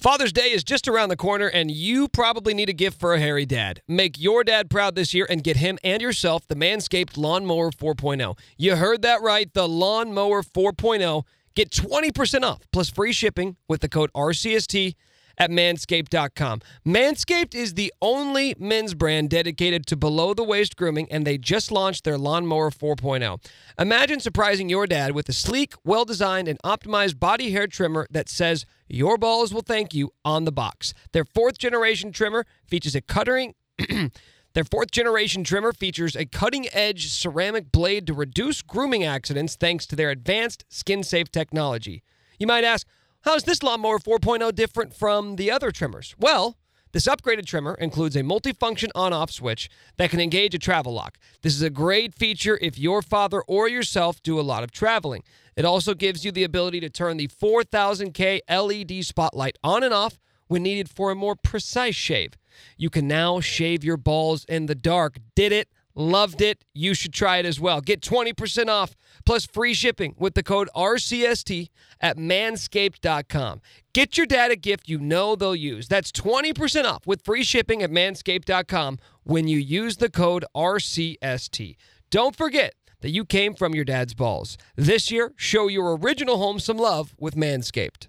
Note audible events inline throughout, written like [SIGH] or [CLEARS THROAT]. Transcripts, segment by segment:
Father's Day is just around the corner, and you probably need a gift for a hairy dad. Make your dad proud this year and get him and yourself the Manscaped Lawnmower 4.0. You heard that right, the Lawnmower 4.0. Get 20% off plus free shipping with the code RCST at manscaped.com. Manscaped is the only men's brand dedicated to below the waist grooming, and they just launched their Lawnmower 4.0. Imagine surprising your dad with a sleek, well designed, and optimized body hair trimmer that says, Your balls will thank you on the box. Their fourth generation trimmer features a cutting. [CLEARS THROAT] Their fourth generation trimmer features a cutting edge ceramic blade to reduce grooming accidents thanks to their advanced skin safe technology. You might ask, how is this lawnmower 4.0 different from the other trimmers? Well, this upgraded trimmer includes a multifunction on off switch that can engage a travel lock. This is a great feature if your father or yourself do a lot of traveling. It also gives you the ability to turn the 4000K LED spotlight on and off when needed for a more precise shave. You can now shave your balls in the dark. Did it? Loved it. You should try it as well. Get 20% off plus free shipping with the code RCST at manscaped.com. Get your dad a gift you know they'll use. That's 20% off with free shipping at manscaped.com when you use the code RCST. Don't forget that you came from your dad's balls. This year, show your original home some love with Manscaped.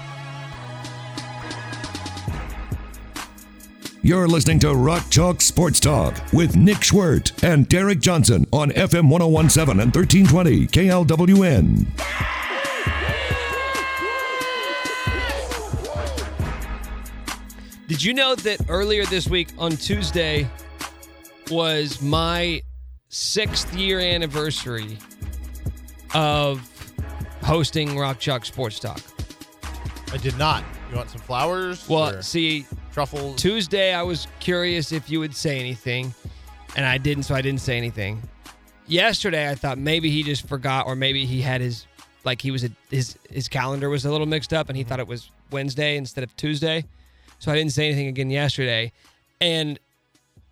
You're listening to Rock Chalk Sports Talk with Nick Schwerdt and Derek Johnson on FM 1017 and 1320 KLWN. Did you know that earlier this week on Tuesday was my sixth year anniversary of hosting Rock Chalk Sports Talk? I did not. You want some flowers? Well, or see, truffles. Tuesday I was curious if you would say anything, and I didn't, so I didn't say anything. Yesterday I thought maybe he just forgot, or maybe he had his like he was a, his his calendar was a little mixed up, and he thought it was Wednesday instead of Tuesday. So I didn't say anything again yesterday, and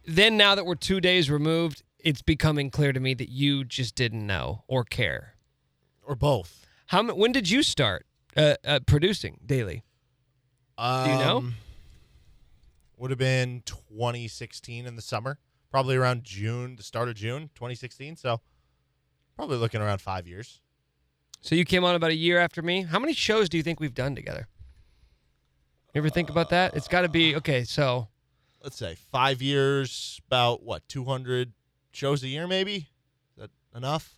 then now that we're two days removed, it's becoming clear to me that you just didn't know or care. or both. How when did you start uh, uh, producing daily? Um, Do you know? Would have been 2016 in the summer, probably around June, the start of June 2016. So probably looking around five years. So you came on about a year after me. How many shows do you think we've done together? You ever think about that? It's got to be okay. So Let's say five years, about what 200 shows a year, maybe. Is that enough?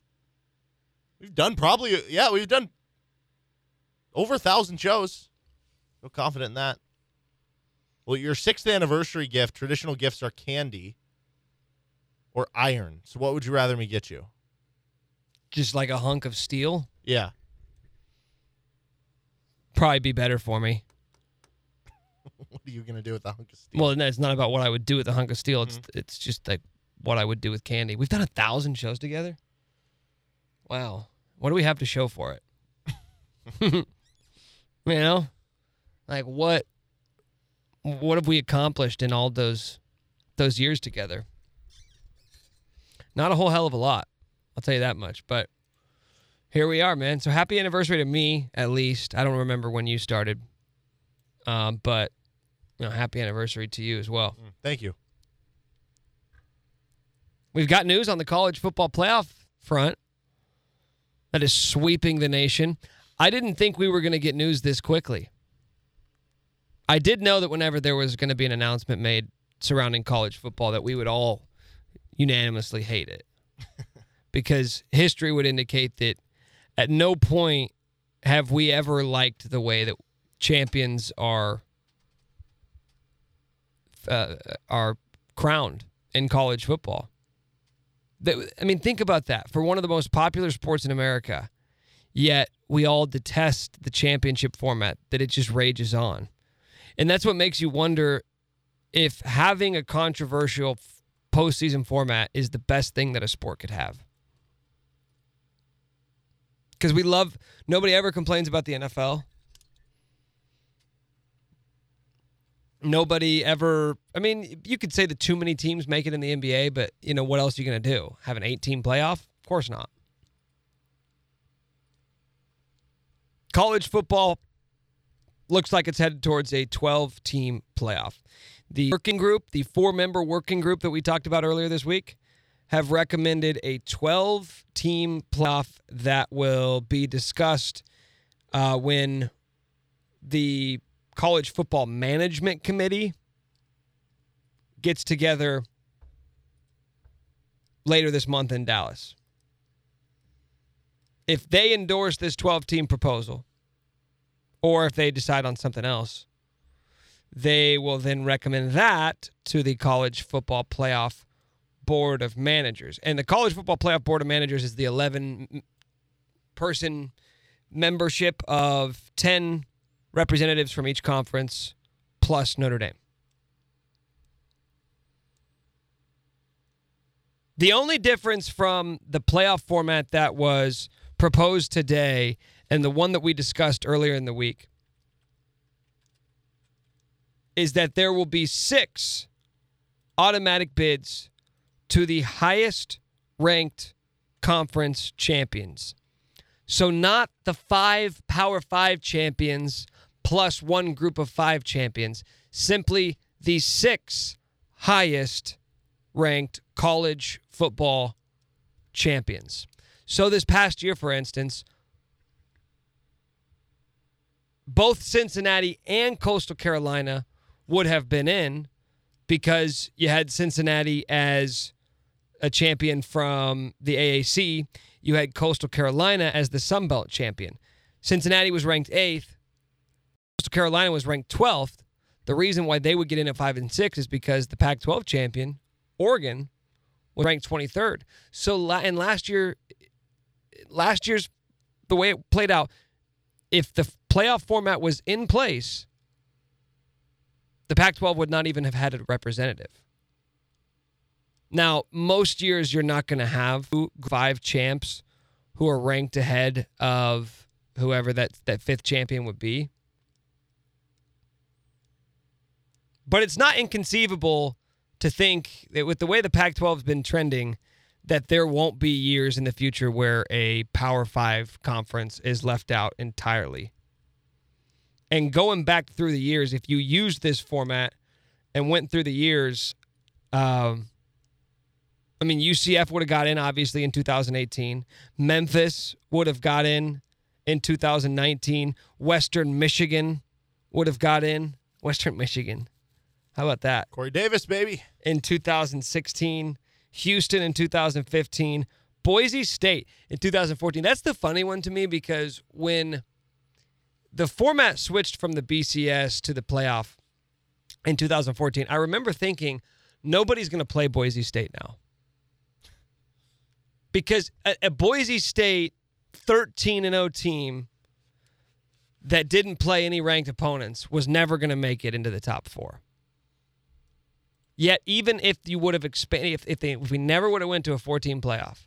We've done probably yeah, we've done over a thousand shows. Feel confident in that. Well, your sixth anniversary gift, traditional gifts are candy or iron. So what would you rather me get you? just like a hunk of steel, Yeah. probably be better for me. [LAUGHS] What are you gonna do with the hunk of steel? Well, no, it's not about what I would do with a hunk of steel. It's mm-hmm. it's just like what I would do with candy. We've done a thousand shows together. Wow, what do we have to show for it? [LAUGHS] you know, like what what have we accomplished in all those those years together? Not a whole hell of a lot. I'll tell you that much. But here we are, man. So happy anniversary to me, at least. I don't remember when you started, um, but you know, happy anniversary to you as well. Mm, Thank you. We've got news on the college football playoff front that is sweeping the nation. I didn't think we were going to get news this quickly. I did know that whenever there was going to be an announcement made surrounding college football that we would all unanimously hate it. [LAUGHS] because history would indicate that at no point have we ever liked the way that champions are uh, are crowned in college football. That, I mean, think about that. For one of the most popular sports in America, yet we all detest the championship format that it just rages on. And that's what makes you wonder if having a controversial postseason format is the best thing that a sport could have. Because we love, nobody ever complains about the NFL. Nobody ever, I mean, you could say that too many teams make it in the NBA, but, you know, what else are you going to do? Have an eight team playoff? Of course not. College football looks like it's headed towards a 12 team playoff. The working group, the four member working group that we talked about earlier this week, have recommended a 12 team playoff that will be discussed uh, when the College Football Management Committee gets together later this month in Dallas. If they endorse this 12 team proposal, or if they decide on something else, they will then recommend that to the College Football Playoff Board of Managers. And the College Football Playoff Board of Managers is the 11 person membership of 10 representatives from each conference plus Notre Dame. The only difference from the playoff format that was proposed today and the one that we discussed earlier in the week is that there will be six automatic bids to the highest ranked conference champions. So, not the five Power Five champions plus one group of five champions, simply the six highest ranked college football champions. So, this past year, for instance, both Cincinnati and Coastal Carolina would have been in because you had Cincinnati as a champion from the AAC. You had Coastal Carolina as the Sun Belt champion. Cincinnati was ranked eighth. Coastal Carolina was ranked 12th. The reason why they would get in at five and six is because the Pac 12 champion, Oregon, was ranked 23rd. So, and last year, last year's the way it played out, if the playoff format was in place, the Pac 12 would not even have had a representative. Now, most years you're not going to have five champs who are ranked ahead of whoever that, that fifth champion would be. But it's not inconceivable to think that with the way the Pac 12 has been trending, that there won't be years in the future where a Power Five conference is left out entirely. And going back through the years, if you used this format and went through the years, um, I mean, UCF would have got in obviously in 2018. Memphis would have got in in 2019. Western Michigan would have got in. Western Michigan. How about that? Corey Davis, baby. In 2016. Houston in 2015. Boise State in 2014. That's the funny one to me because when the format switched from the BCS to the playoff in 2014, I remember thinking nobody's going to play Boise State now because a, a Boise State 13 and 0 team that didn't play any ranked opponents was never going to make it into the top four. Yet, even if you would have expanded, if, if, they, if we never would have went to a 14 playoff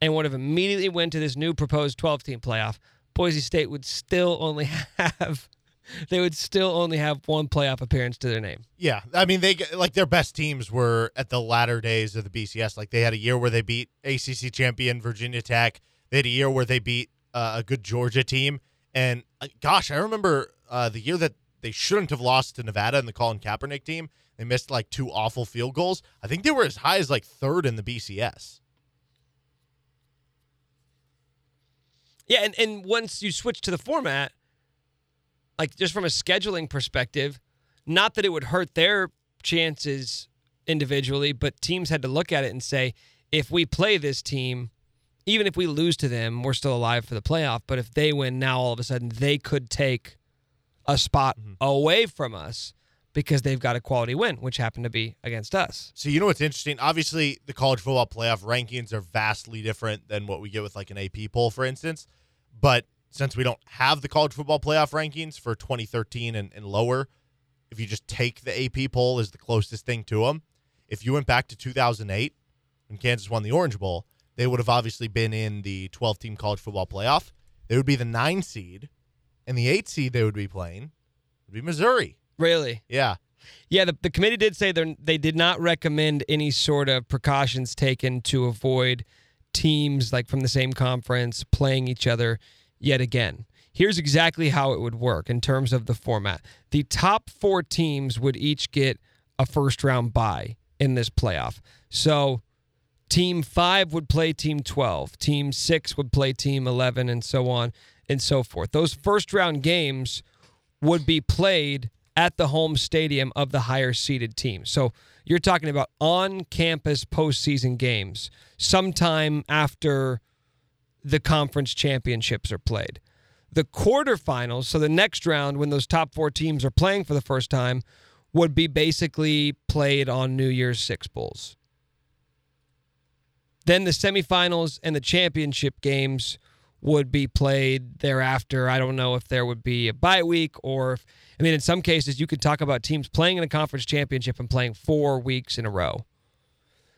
and would have immediately went to this new proposed 12 team playoff, Boise State would still only [LAUGHS] have they would still only have one playoff appearance to their name. Yeah, I mean they like their best teams were at the latter days of the BCS. Like they had a year where they beat ACC champion Virginia Tech. They had a year where they beat uh, a good Georgia team. And uh, gosh, I remember uh, the year that they shouldn't have lost to Nevada and the Colin Kaepernick team. They missed like two awful field goals. I think they were as high as like third in the BCS. Yeah, and, and once you switch to the format, like just from a scheduling perspective, not that it would hurt their chances individually, but teams had to look at it and say, if we play this team, even if we lose to them, we're still alive for the playoff. But if they win now, all of a sudden they could take a spot mm-hmm. away from us because they've got a quality win, which happened to be against us. So you know what's interesting? Obviously, the college football playoff rankings are vastly different than what we get with like an AP poll, for instance. But since we don't have the college football playoff rankings for 2013 and, and lower, if you just take the AP poll as the closest thing to them, if you went back to 2008 when Kansas won the Orange Bowl, they would have obviously been in the 12 team college football playoff. They would be the nine seed, and the eight seed they would be playing would be Missouri. Really? Yeah. Yeah, the, the committee did say they they did not recommend any sort of precautions taken to avoid teams like from the same conference playing each other yet again. Here's exactly how it would work in terms of the format. The top 4 teams would each get a first round bye in this playoff. So team 5 would play team 12, team 6 would play team 11 and so on and so forth. Those first round games would be played at the home stadium of the higher seeded team. So you're talking about on campus postseason games sometime after the conference championships are played. The quarterfinals, so the next round when those top four teams are playing for the first time, would be basically played on New Year's Six Bowls. Then the semifinals and the championship games would be played thereafter. I don't know if there would be a bye week or if, I mean, in some cases, you could talk about teams playing in a conference championship and playing four weeks in a row.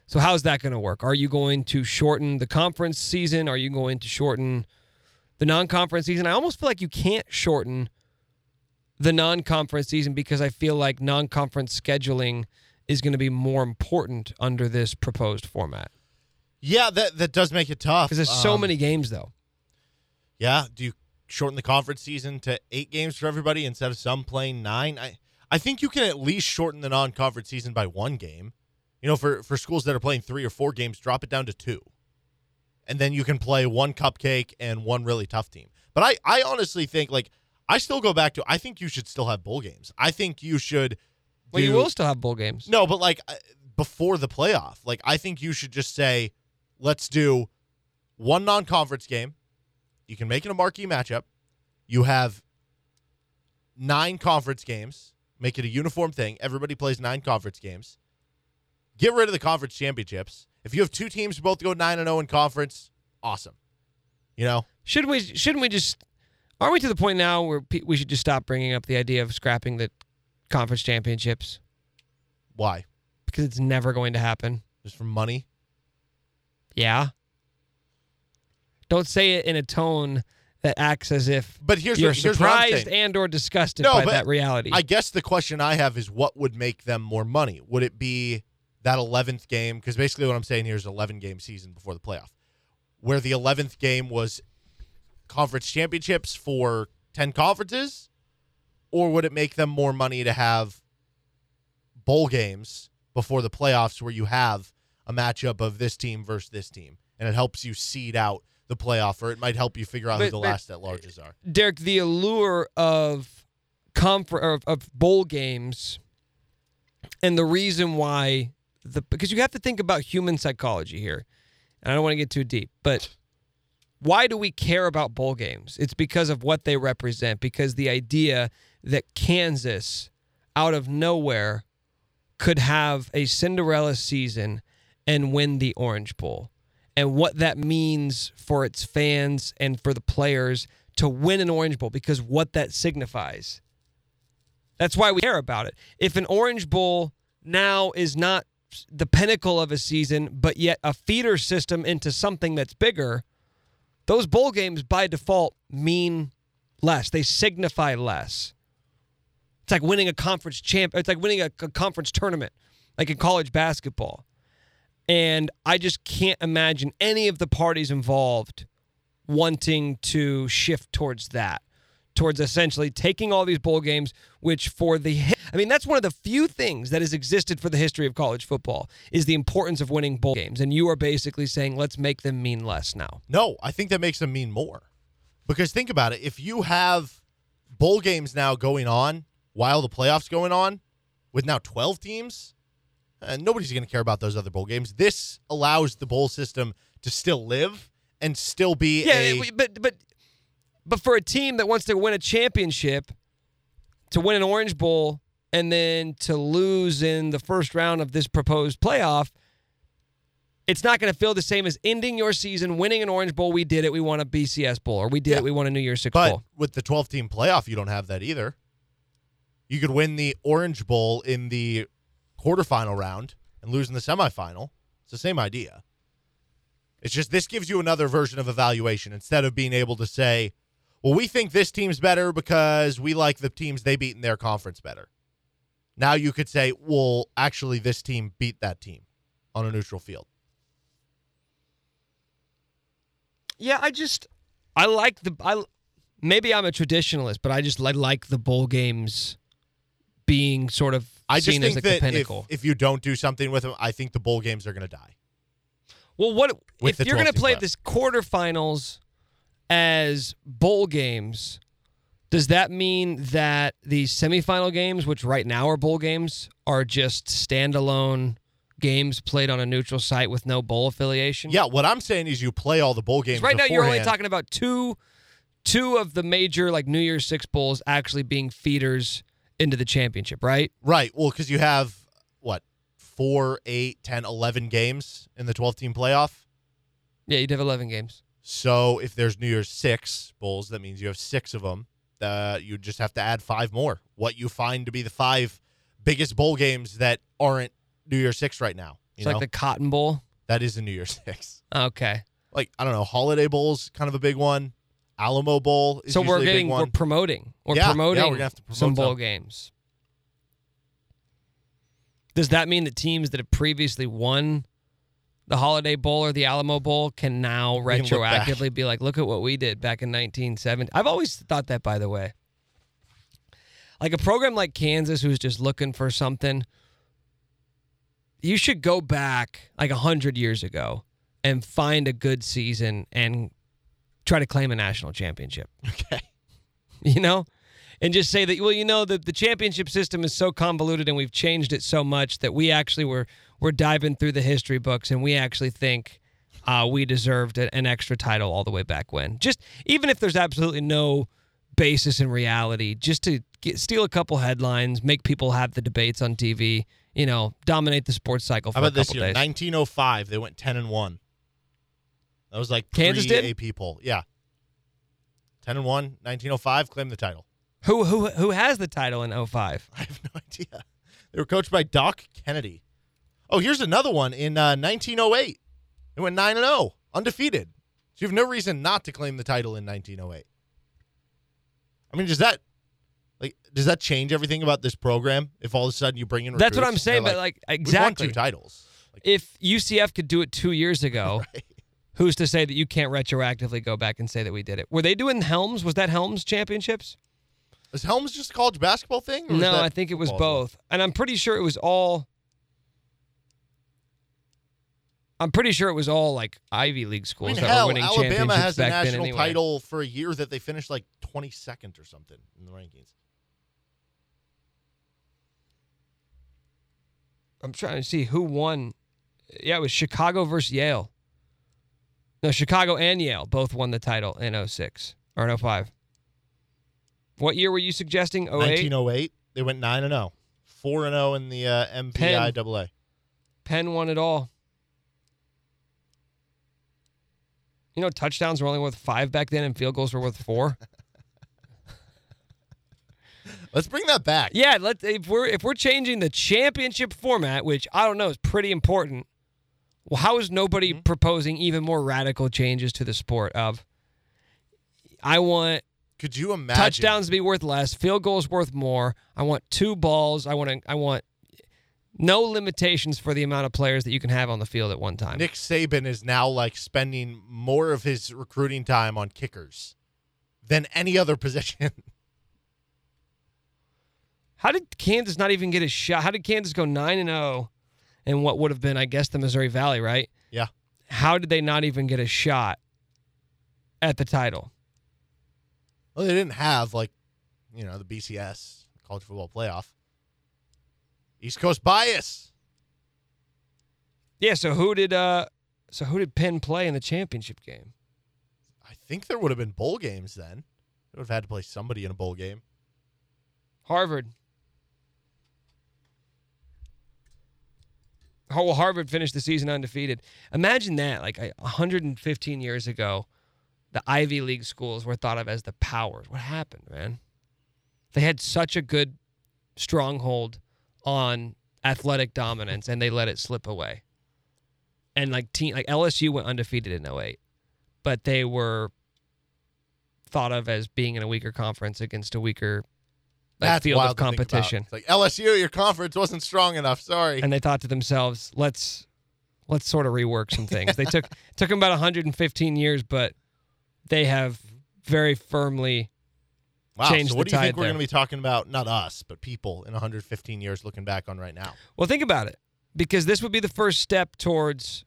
So, how's that going to work? Are you going to shorten the conference season? Are you going to shorten the non conference season? I almost feel like you can't shorten the non conference season because I feel like non conference scheduling is going to be more important under this proposed format. Yeah, that that does make it tough. Because there's so Um, many games, though. Yeah. Do you shorten the conference season to eight games for everybody instead of some playing nine? I I think you can at least shorten the non-conference season by one game. You know, for for schools that are playing three or four games, drop it down to two, and then you can play one cupcake and one really tough team. But I I honestly think like I still go back to I think you should still have bowl games. I think you should. Well, you will still have bowl games. No, but like uh, before the playoff, like I think you should just say, let's do one non-conference game. You can make it a marquee matchup. You have nine conference games. Make it a uniform thing. Everybody plays nine conference games. Get rid of the conference championships. If you have two teams both go nine and zero in conference, awesome. You know, Should we? Shouldn't we just? Are we to the point now where we should just stop bringing up the idea of scrapping the conference championships why? because it's never going to happen? Just for money. Yeah. Don't say it in a tone that acts as if But here's you're what, here's surprised and or disgusted No, by but that reality. I guess the question I have is what would make them more money? Would it be that 11th game? Because basically what I'm saying here is 11 game season before the playoff, where the 11th game was conference championships for 10 conferences? Or would it make them more money to have bowl games before the playoffs where you have a matchup of this team versus this team? And it helps you seed out the playoff, or it might help you figure out who the but- last at larges are. Derek, the allure of confer- of, of bowl games and the reason why the because you have to think about human psychology here. And I don't want to get too deep, but why do we care about bowl games? It's because of what they represent, because the idea that Kansas out of nowhere could have a Cinderella season and win the Orange Bowl. And what that means for its fans and for the players to win an Orange Bowl because what that signifies. That's why we care about it. If an Orange Bowl now is not the pinnacle of a season, but yet a feeder system into something that's bigger, those bowl games by default mean less. They signify less. It's like winning a conference champ. It's like winning a, a conference tournament, like in college basketball. And I just can't imagine any of the parties involved wanting to shift towards that, towards essentially taking all these bowl games, which for the, I mean, that's one of the few things that has existed for the history of college football is the importance of winning bowl games. And you are basically saying, let's make them mean less now. No, I think that makes them mean more. Because think about it. If you have bowl games now going on while the playoffs going on with now 12 teams, uh, nobody's going to care about those other bowl games. This allows the bowl system to still live and still be Yeah, a but but but for a team that wants to win a championship, to win an Orange Bowl and then to lose in the first round of this proposed playoff, it's not going to feel the same as ending your season, winning an Orange Bowl. We did it. We won a BCS Bowl, or we did Yeah. it. We won a New Year's Six but Bowl. with the 12 team playoff you don't have that either. You could win the Orange Bowl in the quarterfinal round and lose in the semifinal. It's the same idea. It's just this gives you another version of evaluation instead of being able to say, well, we think this team's better because we like the teams they beat in their conference better. Now you could say, well, actually, this team beat that team on a neutral field. Yeah, I just I like the I maybe I'm a traditionalist, but I just like like the bowl games being sort of I just think that if, pinnacle. if you don't do something with them, I think the bowl games are going to die. well, what with if you're going to play playoff. this quarterfinals as bowl games? Does that mean that the semifinal games, which right now are bowl games, are just standalone games played on a neutral site with no bowl affiliation? Yeah, what I'm saying is you play all the bowl games. right now you're only talking about two two of the major like New Year's Six bowls actually being feeders into the championship, right? Right. Well, because you have what four, eight, 10, 11 games in the 12 team playoff. Yeah, you'd have eleven games. So if there's New Year's six bowls, that means you have six of them. Uh, you just have to add five more. What you find to be the five biggest bowl games that aren't New Year's six right now. You It's know like the Cotton Bowl. that is a New Year's [LAUGHS] six. Okay, Like I don't know, Holiday Bowl's kind of a big one. Alamo Bowl is so we're usually a big getting we're promoting we're Yeah, yeah, promoting we're have to promote some bowl some. games. Does that mean that teams that have previously won the Holiday Bowl or the Alamo Bowl can now We can retroactively be like, look at what we did back in 1970? I've always thought that, by the way. Like a program like Kansas, who's just looking for something, you should go back like 100 years ago and find a good season and try to claim a national championship [LAUGHS] okay. you know and just say that well you know the, the championship system is so convoluted and we've changed it so much that we actually were we're diving through the history books and we actually think uh, we deserved an extra title all the way back when just even if there's absolutely no basis in reality just to get, steal a couple headlines make people have the debates on tv you know dominate the sports cycle for How about this year? days 1905, they went 10 and 1. That was like Kansas did? AP poll. Yeah. 10 and 1, 1905, claimed the title. who who who has the title in 05 [LAUGHS] I have no idea. They were coached by Doc Kennedy. Oh, here's another one in uh, 1908. They went 9 and 0, undefeated. So you have no reason not to claim the title in 1908. I mean, does that like does that change everything about this program if all of a sudden you bring in that's what i'm saying they're but like "We've exactly won two titles. Like, if UCF could do it two years ago, [LAUGHS] right. Who's to say that you can't retroactively go back and say that we did it? Were they doing Helms? Was that Helms championships? Is Helms just a college basketball thing? or No, I think it was football as well? both. And I'm pretty sure it was all. I'm pretty sure it was all like Ivy League I schools mean, that hell, were winning Alabama championships has a back then national anyway. title for a year that they finished like 22nd or something in the rankings. I'm trying to see who won. Yeah, it was Chicago versus Yale. No, Chicago and Yale both won the title in 06 or in 05. What year were you suggesting? 08? 1908, they went 9 and 0. 4 and 0 in the uh, MVIAA. Penn won it all. You know, touchdowns were only worth five back then, and field goals were worth four. [LAUGHS] Let's bring that back. yeah, let if we're if we're changing the championship format, which I don't know is pretty important. Well, how is nobody Mm-hmm. proposing even more radical changes to the sport? Of I want Could you imagine? touchdowns to be worth less, field goals worth more. I want two balls. I want to, I want no limitations for the amount of players that you can have on the field at one time. Nick Saban is now like spending more of his recruiting time on kickers than any other [LAUGHS] position. How did Kansas not even get a shot? How did Kansas go 9 and 0 in what would have been, I guess, the Missouri Valley, right? yeah. How did they not even get a shot at the title? Well, they didn't have like, you know, the BCS college football playoff. East Coast bias. Yeah, so who did uh so who did Penn play in the championship game? I think there would have been bowl games then. They would have had to play somebody in a bowl game. Harvard. Well, Harvard finished the season undefeated. Imagine that, like I- 115 years ago, the Ivy League schools were thought of as the powers. What happened, man? They had such a good stronghold on athletic dominance and they let it slip away. And like team like LSU went undefeated in 08, but they were thought of as being in a weaker conference against a weaker like, That's field wild of to think about. competition. It's like LSU, your conference wasn't strong enough. Sorry. And they thought to themselves, let's let's sort of rework some things. they took [LAUGHS] took them about 115 years, but they have very firmly wow. changed So what do you think we're going to be talking about? Not us, but people in 115 years looking back on right now. Well, think about it, because this would be the first step towards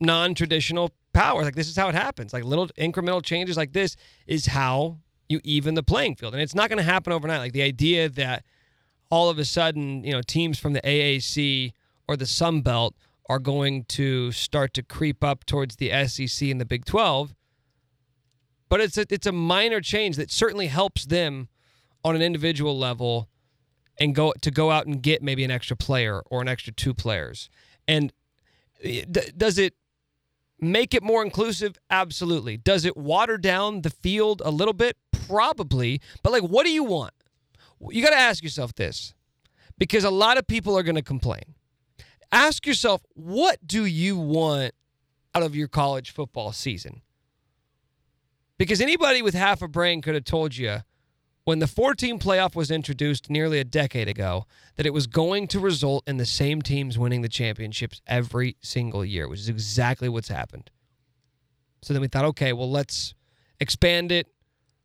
non-traditional power. Like this is how it happens. Like little incremental changes like this is how you even the playing field, and it's not going to happen overnight. Like the idea that all of a sudden, you know, teams from the AAC or the Sun Belt are going to start to creep up towards the SEC and the Big 12. But it's a, it's a minor change that certainly helps them on an individual level and go to go out and get maybe an extra player or an extra two players. And eh, does it make it more inclusive? Absolutely. Does it water down the field a little bit? Probably. But like, what do you want? You got to ask yourself this because a lot of people are going to complain. Ask yourself, what do you want out of your college football season? Because anybody with half a brain could have told you when the 14 playoff was introduced nearly a decade ago that it was going to result in the same teams winning the championships every single year, which is exactly what's happened. So then we thought, okay, well, let's expand it.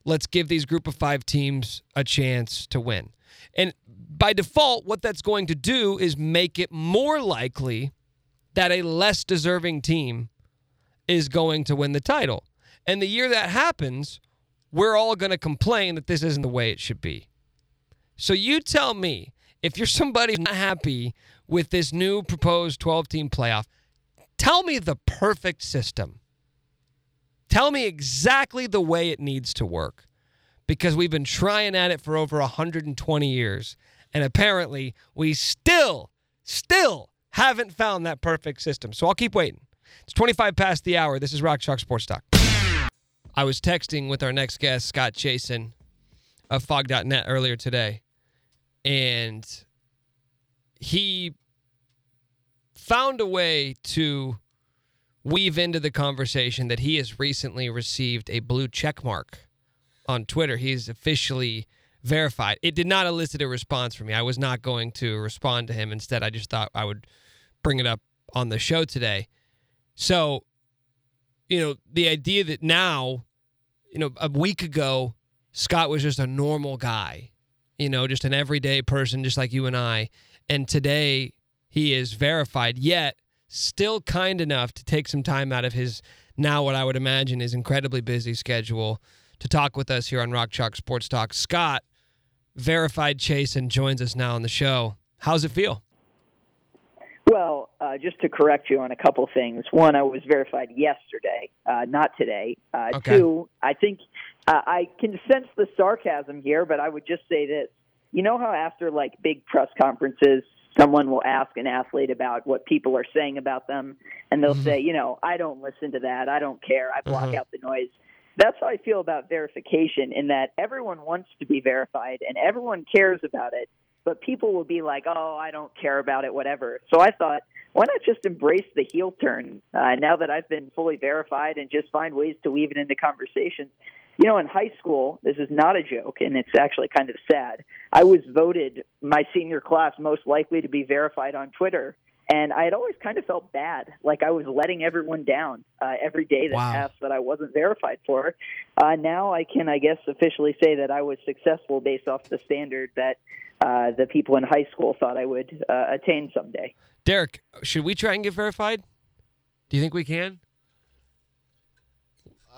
Let's give these group of five teams a chance to win. And by default, what that's going to do is make it more likely that a less deserving team is going to win the title. And the year that happens, we're all going to complain that this isn't the way it should be. So you tell me if you're somebody not happy with this new proposed 12 team playoff, tell me the perfect system. Tell me exactly the way it needs to work because we've been trying at it for over 120 years. And apparently, we still, still haven't found that perfect system. So I'll keep waiting. It's 25 past the hour. This is Rock Chalk Sports Talk. I was texting with our next guest, Scott Chasen of Fog.net earlier today, and he found a way to weave into the conversation that he has recently received a blue check mark on Twitter. He's officially verified. It did not elicit a response from me. I was not going to respond to him. Instead, I just thought I would bring it up on the show today. So, you know, the idea that now, you know, a week ago, Scott was just a normal guy, you know, just an everyday person, just like you and I. And today he is verified, yet still kind enough to take some time out of his now, what I would imagine is incredibly busy schedule to talk with us here on Rock Chalk Sports Talk. Scott, verified Chase, and joins us now on the show. How's it feel? Well, uh, just to correct you on a couple things. One, I was verified yesterday, uh, not today. Uh, Okay. Two, I think uh, I can sense the sarcasm here, but I would just say this. You know how after like big press conferences, someone will ask an athlete about what people are saying about them, and they'll say, you know, I don't listen to that. I don't care. I block Mhm. out the noise. That's how I feel about verification. In that everyone wants to be verified and everyone cares about it but people will be like, "Oh, I don't care about it, whatever." So I thought, why not just embrace the heel turn uh, now that I've been fully verified and just find ways to weave it into conversations. You know, in high school, this is not a joke, and it's actually kind of sad. I was voted my senior class most likely to be verified on Twitter. And I had always kind of felt bad, like I was letting everyone down uh, every day that Wow. passed that I wasn't verified for. Uh, now I can, I guess, officially say that I was successful based off the standard that uh, the people in high school thought I would uh, attain someday. Derek, should we try and get verified? Do you think we can?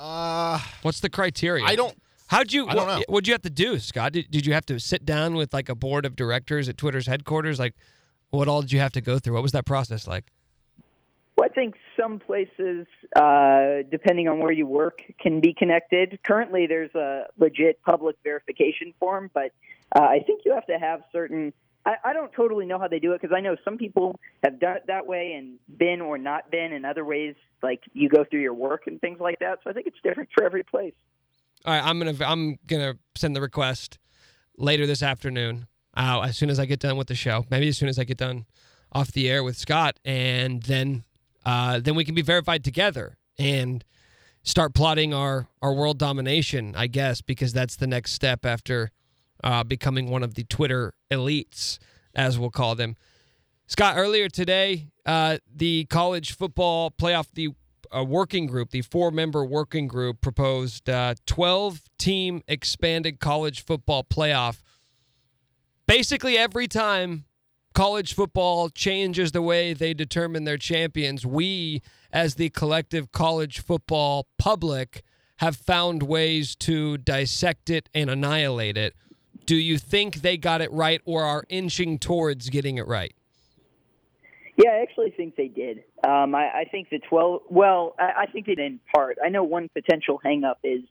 Uh, What's the criteria? I don't. How'd you? I don't what, know. What'd you have to do, Scott? Did, did you have to sit down with like a board of directors at Twitter's headquarters? Like, what all did you have to go through? What was that process like? Well, I think some places, uh, depending on where you work, can be connected. Currently, there's a legit public verification form, but uh, I think you have to have certain. I, I don't totally know how they do it because I know some people have done it that way and been or not been in other ways, like you go through your work and things like that. So I think it's different for every place. All right, I'm gonna I'm gonna send the request later this afternoon. Uh, as soon as I get done with the show, maybe as soon as I get done off the air with Scott, and then uh, then we can be verified together and start plotting our our world domination. I guess because that's the next step after uh, becoming one of the Twitter elites, as we'll call them. Scott, earlier today, uh, the college football playoff, the uh, working group, the four member working group, proposed 12 team expanded college football playoff. Basically, every time college football changes the way they determine their champions, we, as the collective college football public, have found ways to dissect it and annihilate it. Do you think they got it right or are inching towards getting it right? Yeah, I actually think they did. Um, I, I think the 12, well, I, I think did in part. I know one potential hangup is,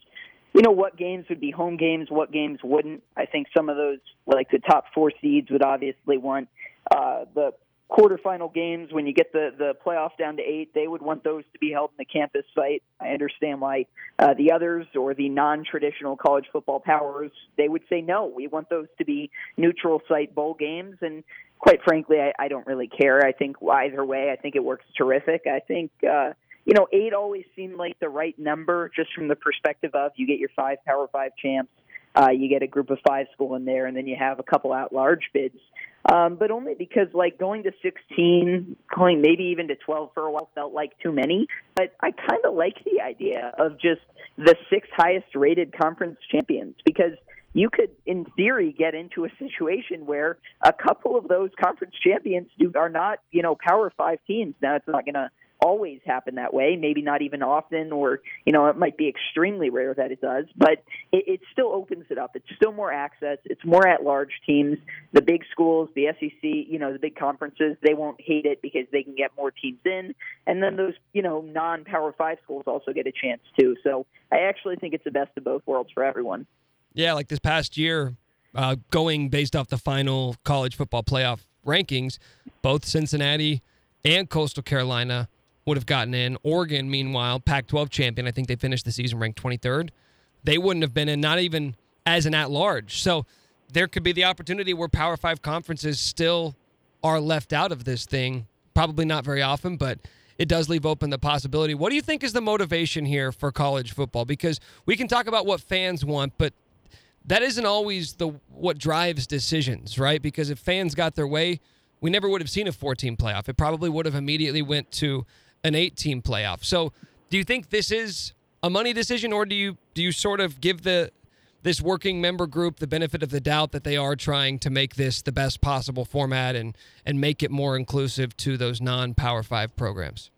you know, what games would be home games, what games wouldn't. I think some of those, like the top four seeds, would obviously want uh, the quarterfinal games when you get the the playoff down to eight they would want those to be held in the campus site. I understand why uh, the others or the non-traditional college football powers they would say no. We want those to be neutral site bowl games. And quite frankly i, I don't really care. I think either way i think it works terrific. I think uh you know eight always seemed like the right number just from the perspective of you get your five power five champs uh, you get a group of five school in there, and then you have a couple out large bids um, but only because like going to 16, going maybe even to 12 for a while felt like too many. But I kind of like the idea of just the six highest rated conference champions because you could, in theory, get into a situation where a couple of those conference champions do, are not, you know, Power Five teams. Now it's not going to always happen that way. Maybe not even often, or you know, it might be extremely rare that it does. But it, it still opens it up. It's still more access. It's more at-large teams. The big schools, the SEC, you know, the big conferences, they won't hate it because they can get more teams in, and then those you know non-Power Five schools also get a chance too. So I actually think it's the best of both worlds for everyone. Yeah, like this past year, uh, going based off the final college football playoff rankings, both Cincinnati and Coastal Carolina would have gotten in. Oregon, meanwhile, Pac 12 champion, I think they finished the season ranked 23rd. They wouldn't have been in, not even as an at large. So there could be the opportunity where Power Five conferences still are left out of this thing. Probably not very often, but it does leave open the possibility. What do you think is the motivation here for college football? Because we can talk about what fans want, but that isn't always the what drives decisions, right? Because if fans got their way, we never would have seen a 14 playoff. It probably would have immediately went to an eight team playoff. So, do you think this is a money decision, or do you do you sort of give the this working member group the benefit of the doubt that they are trying to make this the best possible format and and make it more inclusive to those non Power Five programs?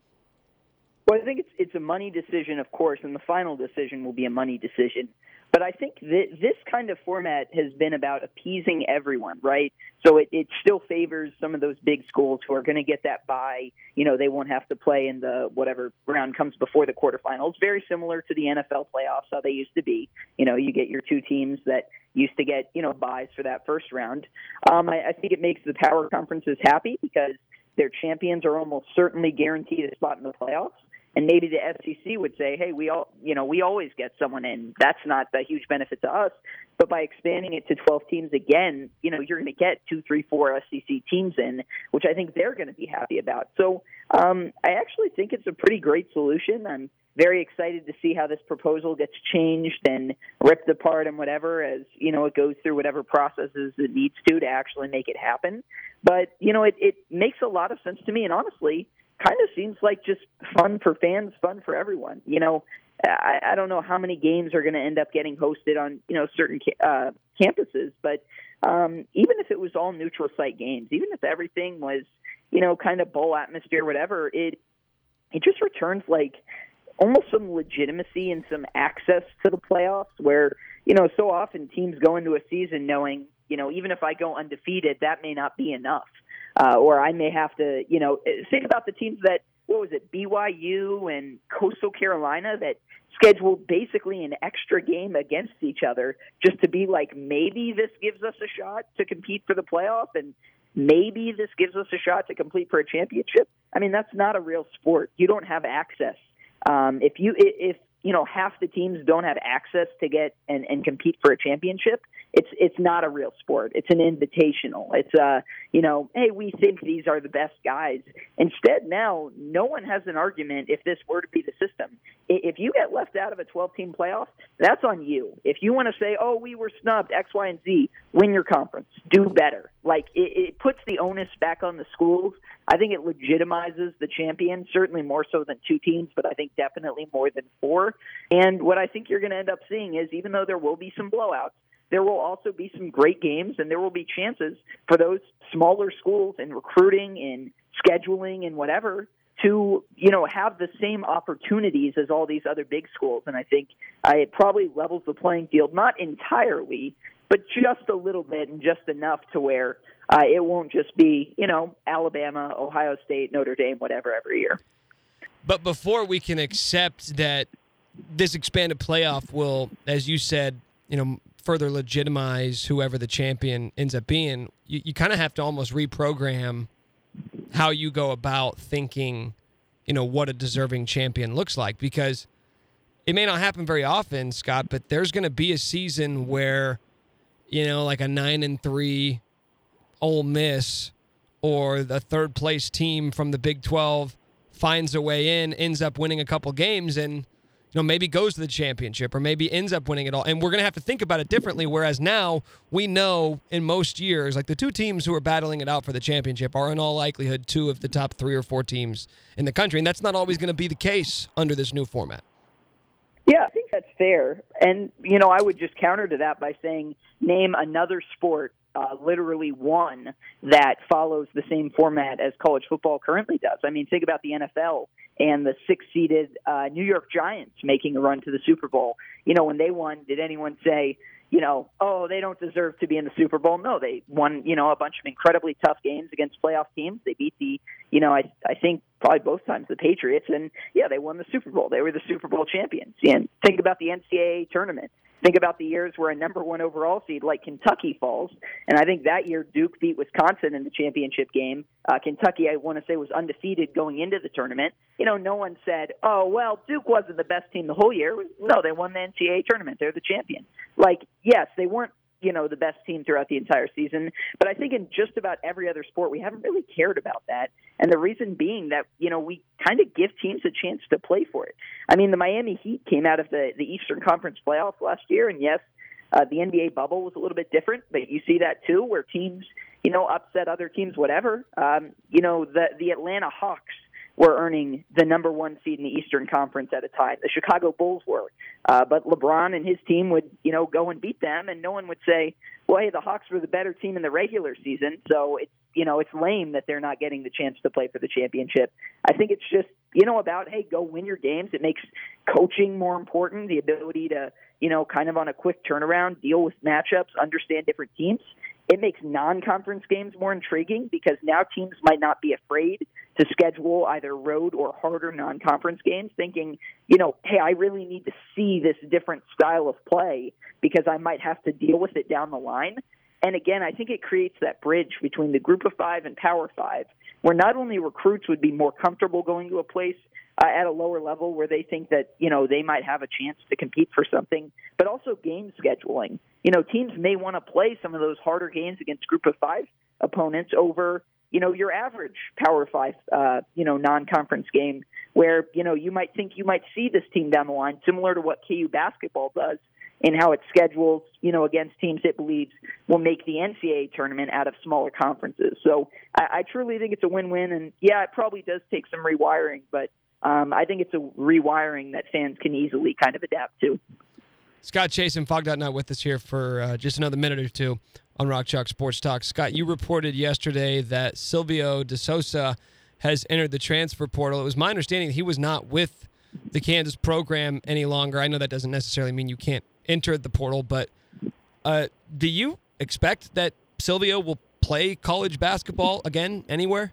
Well, I think it's it's a money decision, of course, and the final decision will be a money decision. But I think that this kind of format has been about appeasing everyone, right? So it, it still favors some of those big schools who are going to get that bye. You know, they won't have to play in the whatever round comes before the quarterfinals. Very similar to the NFL playoffs, how they used to be. You know, you get your two teams that used to get, you know, buys for that first round. Um, I, I think it makes the power conferences happy because their champions are almost certainly guaranteed a spot in the playoffs and maybe the SEC would say, "Hey, we all, you know, we always get someone in. That's not a huge benefit to us." But by expanding it to 12 teams again, you know, you're going to get two, three, four SEC teams in, which I think they're going to be happy about. So um, I actually think it's a pretty great solution. I'm very excited to see how this proposal gets changed and ripped apart and whatever as you know it goes through whatever processes it needs to to actually make it happen. But you know, it, it makes a lot of sense to me, and honestly kind of seems like just fun for fans, fun for everyone. You know, I, I don't know how many games are going to end up getting hosted on you know certain uh, campuses, but um, even if it was all neutral site games, even if everything was you know kind of bowl atmosphere, whatever, it it just returns like almost some legitimacy and some access to the playoffs where you know so often teams go into a season knowing you know even if I go undefeated that may not be enough uh, or I may have to, you know, think about the teams that what was it, BYU and Coastal Carolina that scheduled basically an extra game against each other just to be like maybe this gives us a shot to compete for the playoff and maybe this gives us a shot to compete for a championship. I mean, that's not a real sport. You don't have access. Um, if you if you know half the teams don't have access to get and, and compete for a championship, it's it's not a real sport. It's an invitational. It's uh you know, hey, we think these are the best guys. Instead, now no one has an argument if this were to be the system. If you get left out of a 12 team playoff, that's on you. If you want to say, oh, we were snubbed X, Y, and Z, win your conference, do better. Like it, it puts the onus back on the schools. I think it legitimizes the champion, certainly more so than two teams, but I think definitely more than four. And what I think you're going to end up seeing is, even though there will be some blowouts there will also be some great games and there will be chances for those smaller schools in recruiting and scheduling and whatever to you know have the same opportunities as all these other big schools. And i think uh, it probably levels the playing field not entirely but just a little bit and just enough to where uh, it won't just be you know alabama ohio state notre dame whatever every year. But before we can accept that this expanded playoff will as you said you know further legitimize whoever the champion ends up being, you, you kind of have to almost reprogram how you go about thinking, you know, what a deserving champion looks like because it may not happen very often, Scott, but there's going to be a season where, you know, like a nine and three Ole Miss or the third place team from the Big 12 finds a way in, ends up winning a couple games, and you know, maybe goes to the championship or maybe ends up winning it all. And we're going to have to think about it differently. Whereas now we know in most years, like the two teams who are battling it out for the championship are in all likelihood two of the top three or four teams in the country. And that's not always going to be the case under this new format. Yeah, I think that's fair. And, you know, I would just counter to that by saying name another sport uh, literally one that follows the same format as college football currently does. I mean, think about the NFL and the six-seeded uh, New York Giants making a run to the Super Bowl. You know, when they won, did anyone say, you know, oh, they don't deserve to be in the Super Bowl? No, they won, you know, a bunch of incredibly tough games against playoff teams. They beat the, you know, I I think probably both times the Patriots, and yeah, they won the Super Bowl. They were the Super Bowl champions. And think about the NCAA tournament. Think about the years where a number one overall seed like Kentucky falls, and I think that year Duke beat Wisconsin in the championship game. Uh, Kentucky, I want to say, was undefeated going into the tournament. You know, no one said, "Oh, well, Duke wasn't the best team the whole year." No, they won the NCAA tournament. They're the champion. Like, yes, they weren't you know the best team throughout the entire season. But I think in just about every other sport, we haven't really cared about that. And the reason being that you know we kind of give teams a chance to play for it. I mean, the Miami Heat came out of the the Eastern Conference playoffs last year, and yes, uh, the NBA bubble was a little bit different, but you see that too, where teams you know upset other teams, whatever. Um, you know the the Atlanta Hawks were earning the number one seed in the Eastern Conference at a time. The Chicago Bulls were, uh, but LeBron and his team would, you know, go and beat them, and no one would say, "Well, hey, the Hawks were the better team in the regular season." So it's, you know, it's lame that they're not getting the chance to play for the championship. I think it's just, you know, about hey, go win your games. It makes coaching more important, the ability to, you know, kind of on a quick turnaround, deal with matchups, understand different teams. It makes non-conference games more intriguing because now teams might not be afraid to schedule either road or harder non-conference games, thinking, you know, hey, I really need to see this different style of play because I might have to deal with it down the line. And again, I think it creates that bridge between the group of five and power five, where not only recruits would be more comfortable going to a place uh, at a lower level where they think that you know they might have a chance to compete for something, but also game scheduling. You know, teams may want to play some of those harder games against Group of Five opponents over you know your average Power Five uh, you know non-conference game where you know you might think you might see this team down the line, similar to what KU basketball does in how it schedules, you know, against teams it believes will make the NCAA tournament out of smaller conferences. So I, I truly think it's a win-win, and yeah, it probably does take some rewiring, but um, I think it's a rewiring that fans can easily kind of adapt to. Scott Chasen, Phog.net with us here for uh, just another minute or two on Rock Chalk Sports Talk. Scott, you reported yesterday that Silvio De Sousa has entered the transfer portal. It was my understanding that he was not with the Kansas program any longer. I know that doesn't necessarily mean you can't enter the portal, but uh, do you expect that Silvio will play college basketball again anywhere?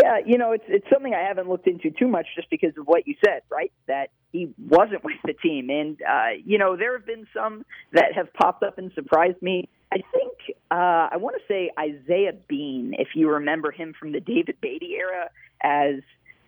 Yeah, you know, it's it's something I haven't looked into too much just because of what you said, right? That he wasn't [LAUGHS] with the team, and uh, you know, there have been some that have popped up and surprised me. I think uh, I want to say Isaiah Bean, if you remember him from the David Beaty era, as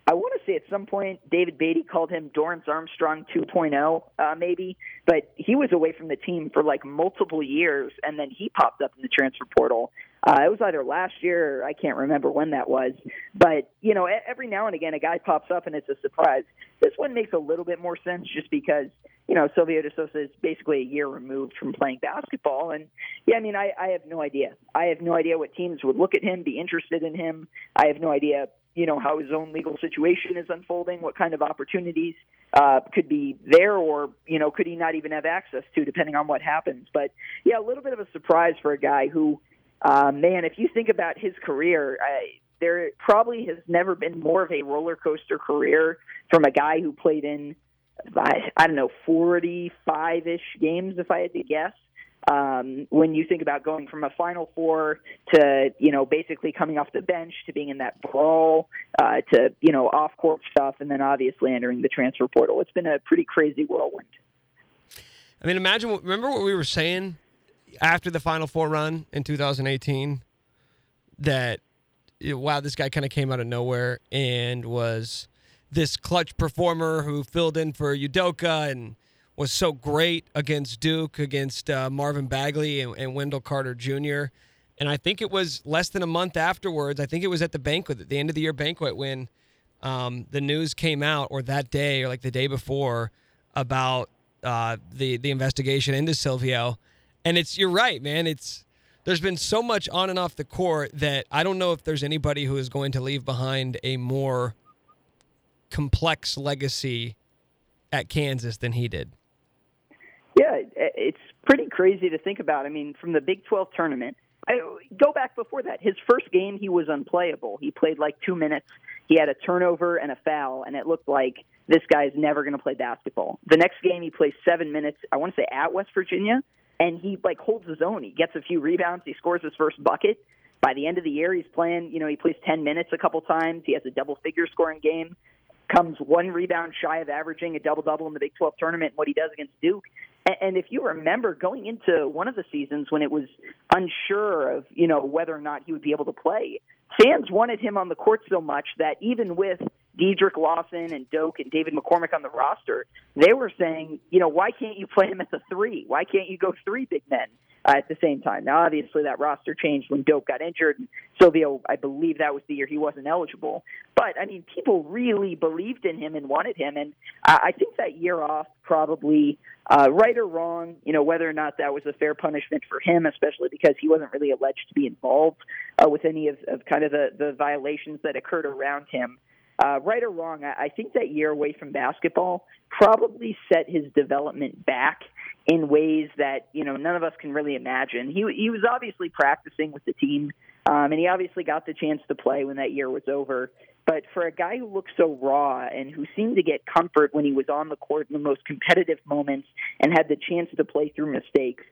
I want to say at some point David Beaty called him Dorance Armstrong 2.0, uh, maybe, but he was away from the team for like multiple years, and then he popped up in the transfer portal. Uh, it was either last year or I can't remember when that was. But, you know, every now and again a guy pops up and it's a surprise. This one makes a little bit more sense just because, you know, Silvio De Sousa is basically a year removed from playing basketball. And, yeah, I mean, I, I have no idea. I have no idea what teams would look at him, be interested in him. I have no idea you know how his own legal situation is unfolding, what kind of opportunities uh, could be there, or you know could he not even have access to, depending on what happens. But yeah, a little bit of a surprise for a guy who uh, man, if you think about his career, I, there probably has never been more of a roller coaster career from a guy who played in, I, I don't know, 45 ish games, if I had to guess. Um, when you think about going from a Final Four to, you know, basically coming off the bench to being in that brawl uh, to, you know, off court stuff, and then obviously entering the transfer portal, it's been a pretty crazy whirlwind. I mean, imagine. Remember what we were saying after the Final Four run in 2018 that wow, this guy kind of came out of nowhere and was this clutch performer who filled in for Udoka and was so great against Duke, against uh, Marvin Bagley and, and, Wendell Carter Jr. And I think it was less than a month afterwards. I think it was at the banquet, at the end of the year banquet, when um, the news came out, or that day, or like the day before, about uh, the the investigation into Silvio and it's you're right, man. It's there's been so much on and off the court that I don't know if there's anybody who is going to leave behind a more complex legacy at Kansas than he did. Yeah, it's pretty crazy to think about. I mean, from the Big 12 tournament, I go back before that. His first game, he was unplayable. He played like two minutes. He had a turnover and a foul, and it looked like this guy's never going to play basketball. The next game, he plays seven minutes. I want to say at West Virginia, and he like holds his own. He gets a few rebounds. He scores his first bucket. By the end of the year, he's playing. You know, he plays ten minutes a couple times. He has a double figure scoring game. Comes one rebound shy of averaging a double double in the Big 12 tournament. What he does against Duke, and, and if you remember, going into one of the seasons when it was unsure of you know whether or not he would be able to play, fans wanted him on the court so much that even with Dedric Lawson and Doke and David McCormack on the roster, they were saying, you know, why can't you play him as a three? Why can't you go three big men uh, at the same time? Now, obviously, that roster changed when Doke got injured. And Silvio, I believe that was the year he wasn't eligible. But, I mean, people really believed in him and wanted him. And I think that year off probably, uh, right or wrong, you know, whether or not that was a fair punishment for him, especially because he wasn't really alleged to be involved uh, with any of, of kind of the, the violations that occurred around him uh, right or wrong, I, I think that year away from basketball probably set his development back in ways that you know none of us can really imagine. He he was obviously practicing with the team, um, and he obviously got the chance to play when that year was over. But for a guy who looked so raw and who seemed to get comfort when he was on the court in the most competitive moments and had the chance to play through mistakes,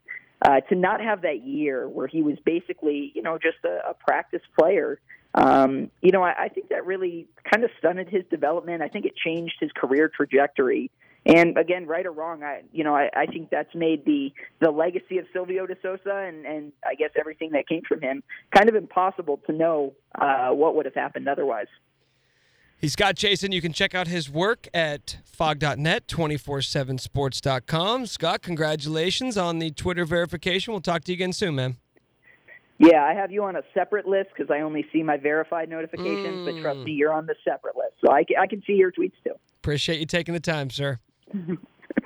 uh, to not have that year where he was basically, you know, just a, a practice player um, you know, I, I think that really kind of stunted his development. I think it changed his career trajectory. And again, right or wrong, I you know I, I think that's made the the legacy of Silvio De Sousa and and I guess everything that came from him kind of impossible to know uh, what would have happened otherwise. He's Scott Chasen. You can check out his work at phog.net, 247sports.com. Scott, congratulations on the Twitter verification. We'll talk to you again soon, man. Yeah, I have you on a separate list because I only see my verified notifications. Mm. But trust me, mm. you're on the separate list, so I can, I can see your tweets too. Appreciate you taking the time, sir. [LAUGHS]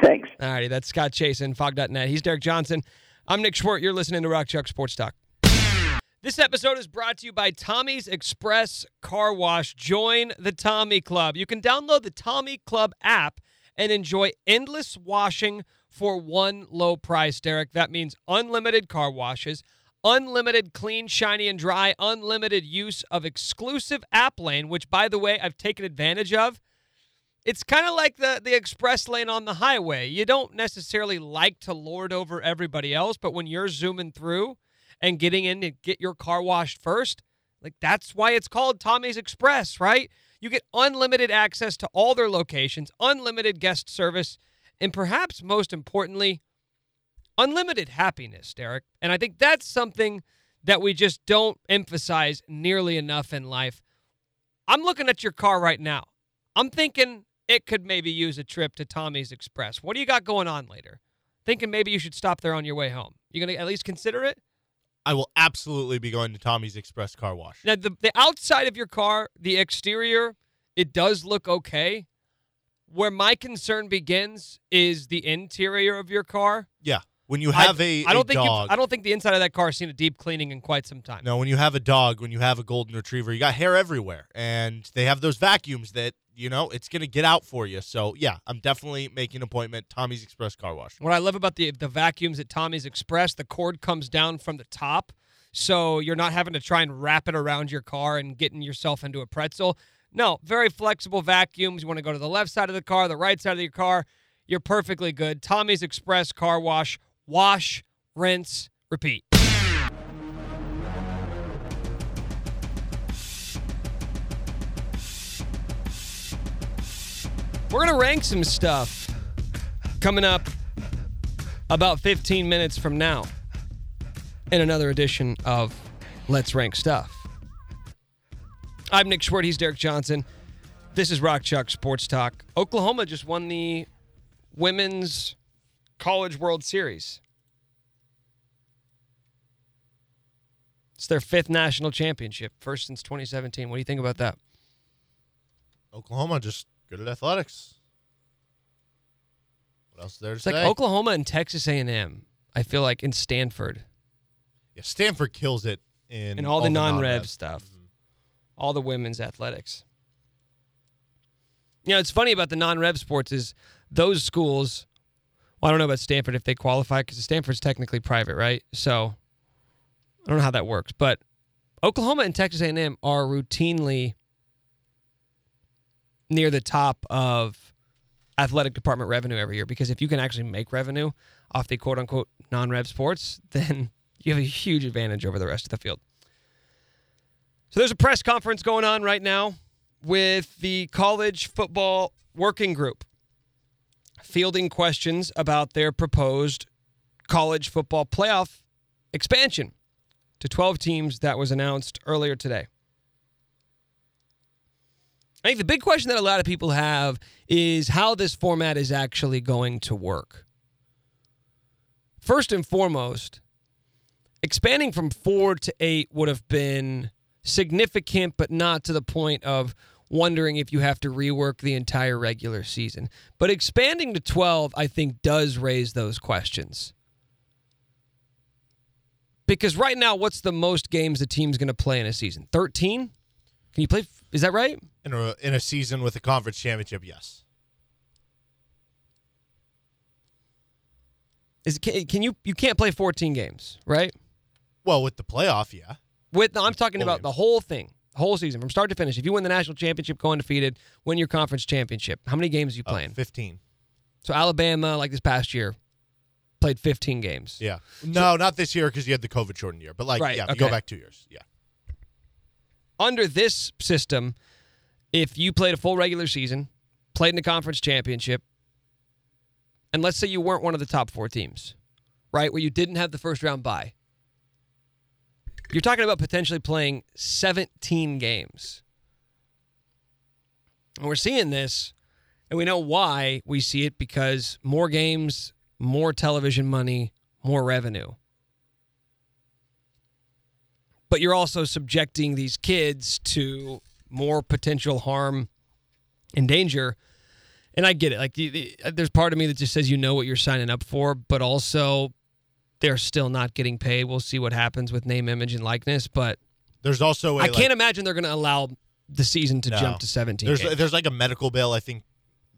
Thanks. All righty, that's Scott Chasen, Phog.net. He's Derek Johnson. I'm Nick Schwerdt. You're listening to Rock Chalk Sports Talk. This episode is brought to you by Tommy's Express Car Wash. Join the Tommy Club. You can download the Tommy Club app and enjoy endless washing for one low price, Derek. That means unlimited car washes unlimited clean, shiny, and dry, unlimited use of exclusive app lane, which, by the way, I've taken advantage of. It's kind of like the, the express lane on the highway. You don't necessarily like to lord over everybody else, but when you're zooming through and getting in to get your car washed first, like that's why it's called Tommy's Express, right? You get unlimited access to all their locations, unlimited guest service, and perhaps most importantly, unlimited happiness, Derek. And I think that's something that we just don't emphasize nearly enough in life. I'm looking at your car right now. I'm thinking it could maybe use a trip to Tommy's Express. What do you got going on later? Thinking maybe you should stop there on your way home. You gonna at least consider it? I will absolutely be going to Tommy's Express Car Wash. Now the the outside of your car, the exterior, it does look okay. Where my concern begins is the interior of your car. Yeah. When you have I, a I don't a think dog, I don't think the inside of that car has seen a deep cleaning in quite some time. No, when you have a dog, when you have a golden retriever, you got hair everywhere, and they have those vacuums that you know it's gonna get out for you. So yeah, I'm definitely making an appointment. Tommy's Express Car Wash. What I love about the the vacuums at Tommy's Express, the cord comes down from the top, so you're not having to try and wrap it around your car and getting yourself into a pretzel. No, very flexible vacuums. You want to go to the left side of the car, the right side of your car, you're perfectly good. Tommy's Express Car Wash. Wash, rinse, repeat. We're going to rank some stuff coming up about 15 minutes from now in another edition of Let's Rank Stuff. I'm Nick Schwerdt. He's Derek Johnson. This is Rock Chalk Sports Talk. Oklahoma just won the Women's College World Series. It's their fifth national championship, first since 2017. What do you think about that? Oklahoma just good at athletics. What else is there to It's say? like Oklahoma and Texas A&M. I feel like in Stanford yeah, Stanford kills it in and all, the, non-rev non-rev stuff, mm-hmm. all the women's athletics. You know, it's funny about the non-rev sports is those schools. Well, I don't know about Stanford if they qualify because Stanford's technically private, right? So I don't know how that works, but Oklahoma and Texas A&M are routinely near the top of athletic department revenue every year because if you can actually make revenue off the quote unquote non-rev sports, [LAUGHS] then you have a huge advantage over the rest of the field. So there's a press conference going on right now with the college football working group fielding questions about their proposed college football playoff expansion to 12 teams that was announced earlier today. I think the big question that a lot of people have is how this format is actually going to work. First and foremost, expanding from four to eight would have been significant, but not to the point of wondering if you have to rework the entire regular season. But expanding to 12, I think, does raise those questions. Because right now, what's the most games a team's going to play in a season? 13? Can you play? Is that right? in a in a season with a conference championship. Yes, Is can, can you you can't play 14 games, right? well with the playoff, yeah. With no, I'm talking about games. the whole thing, whole season from start to finish. If you win the national championship, go undefeated, win your conference championship. How many games are you Uh, playing? Fifteen. So Alabama, like this past year, played 15 games. Yeah. No, not this year because you had the COVID shortened year. But like, Right, yeah, if you go back two years. Yeah. Under this system, if you played a full regular season, played in the conference championship, and let's say you weren't one of the top four teams, right, where you didn't have the first round bye, you're talking about potentially playing 17 games. And we're seeing this, and we know why we see it because more games, more television money, more revenue. But you're also subjecting these kids to more potential harm and danger. And I get it. Like, the, the, there's part of me that just says you know what you're signing up for, but also they're still not getting paid. We'll see what happens with name, image, and likeness. But There's also I like, can't imagine they're going to allow the season to No. jump to 17. There's games. there's like a medical bill I think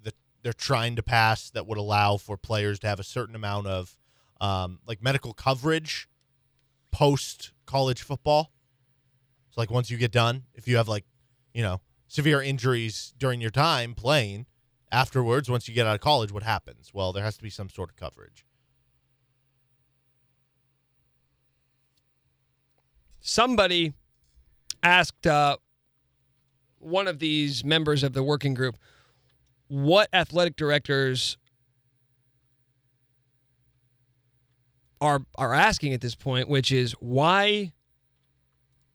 that they're trying to pass that would allow for players to have a certain amount of um, like medical coverage post college football. So like once you get done, if you have like you know severe injuries during your time playing, afterwards once you get out of college, what happens? Well, there has to be some sort of coverage. somebody asked uh, one of these members of the working group what athletic directors are are asking at this point, which is why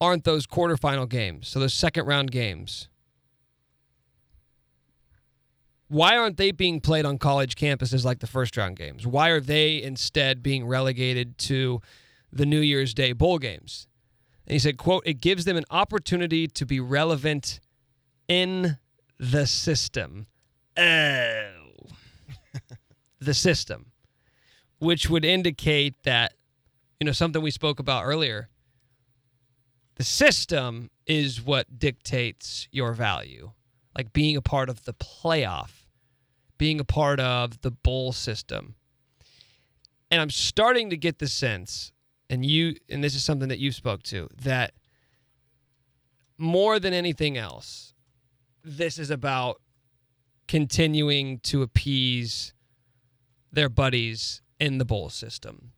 aren't those quarterfinal games, so those second round games, Why aren't they being played on college campuses like the first round games? Why are they instead being relegated to the New Year's Day bowl games? And he said, quote, it gives them an opportunity to be relevant in the system. Oh. the system. Which would indicate that, you know, something we spoke about earlier. The system is what dictates your value. Like being a part of the playoff being a part of the bowl system. And I'm starting to get the sense, and you and this is something that you spoke to, that more than anything else, this is about continuing to appease their buddies in the bowl system,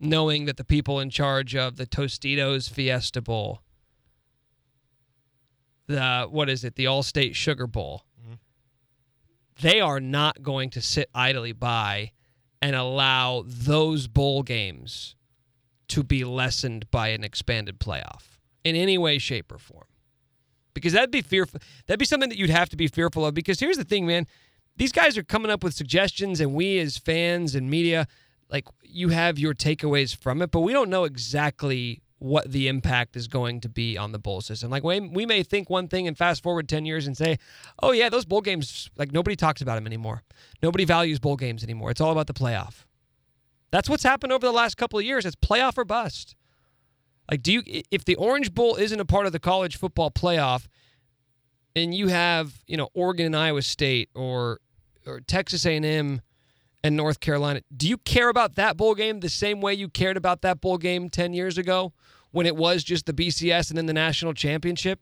knowing that the people in charge of the Tostitos Fiesta Bowl, the what is it, the Allstate Sugar Bowl, mm-hmm. they are not going to sit idly by and allow those bowl games to be lessened by an expanded playoff in any way, shape, or form. Because that'd be fearful. That'd be something that you'd have to be fearful of. Because here's the thing, man. These guys are coming up with suggestions, and we as fans and media, like you have your takeaways from it, but we don't know exactly what the impact is going to be on the bowl system. Like we, we may think one thing and fast forward 10 years and say, "Oh yeah, those bowl games like nobody talks about them anymore. Nobody values bowl games anymore. It's all about the playoff." That's what's happened over the last couple of years. It's playoff or bust. Like do you if the Orange Bowl isn't a part of the college football playoff and you have, you know, Oregon and Iowa State or or Texas A&M and North Carolina. Do you care about that bowl game the same way you cared about that bowl game 10 years ago when it was just the BCS and then the national championship?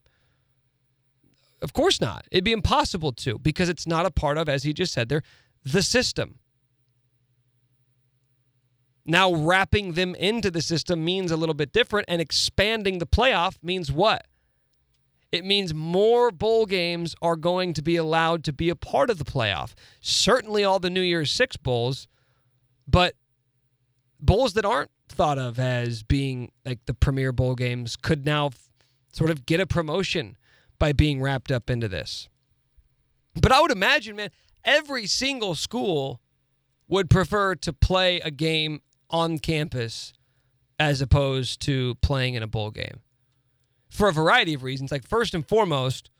Of course not. It'd be impossible to because it's not a part of, as he just said there, the system. Now, wrapping them into the system means a little bit different, and expanding the playoff means what? It means more bowl games are going to be allowed to be a part of the playoff. Certainly all the New Year's Six bowls, but bowls that aren't thought of as being like the premier bowl games could now f- sort of get a promotion by being wrapped up into this. But I would imagine, man, every single school would prefer to play a game on campus as opposed to playing in a bowl game for a variety of reasons. Like, first and foremost,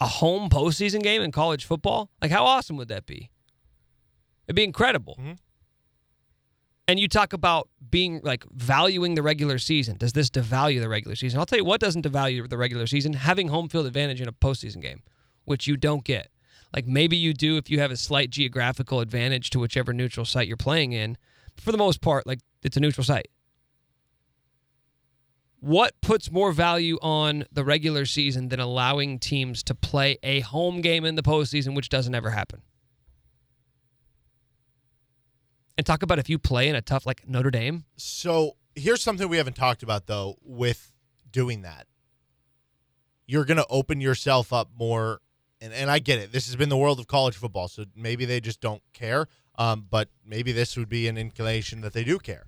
a home postseason game in college football. Like, how awesome would that be? It'd be incredible. Mm-hmm. And you talk about being like valuing the regular season. Does this devalue the regular season? I'll tell you what doesn't devalue the regular season having home field advantage in a postseason game, which you don't get. Like maybe you do if you have a slight geographical advantage to whichever neutral site you're playing in. But for the most part, like it's a neutral site. What puts more value on the regular season than allowing teams to play a home game in the postseason, which doesn't ever happen? And talk about if you play in a tough like Notre Dame. So here's something we haven't talked about though with doing that. You're gonna open yourself up more and, and I get it. This has been the world of college football, so maybe they just don't care. Um, but maybe this would be an inclination that they do care.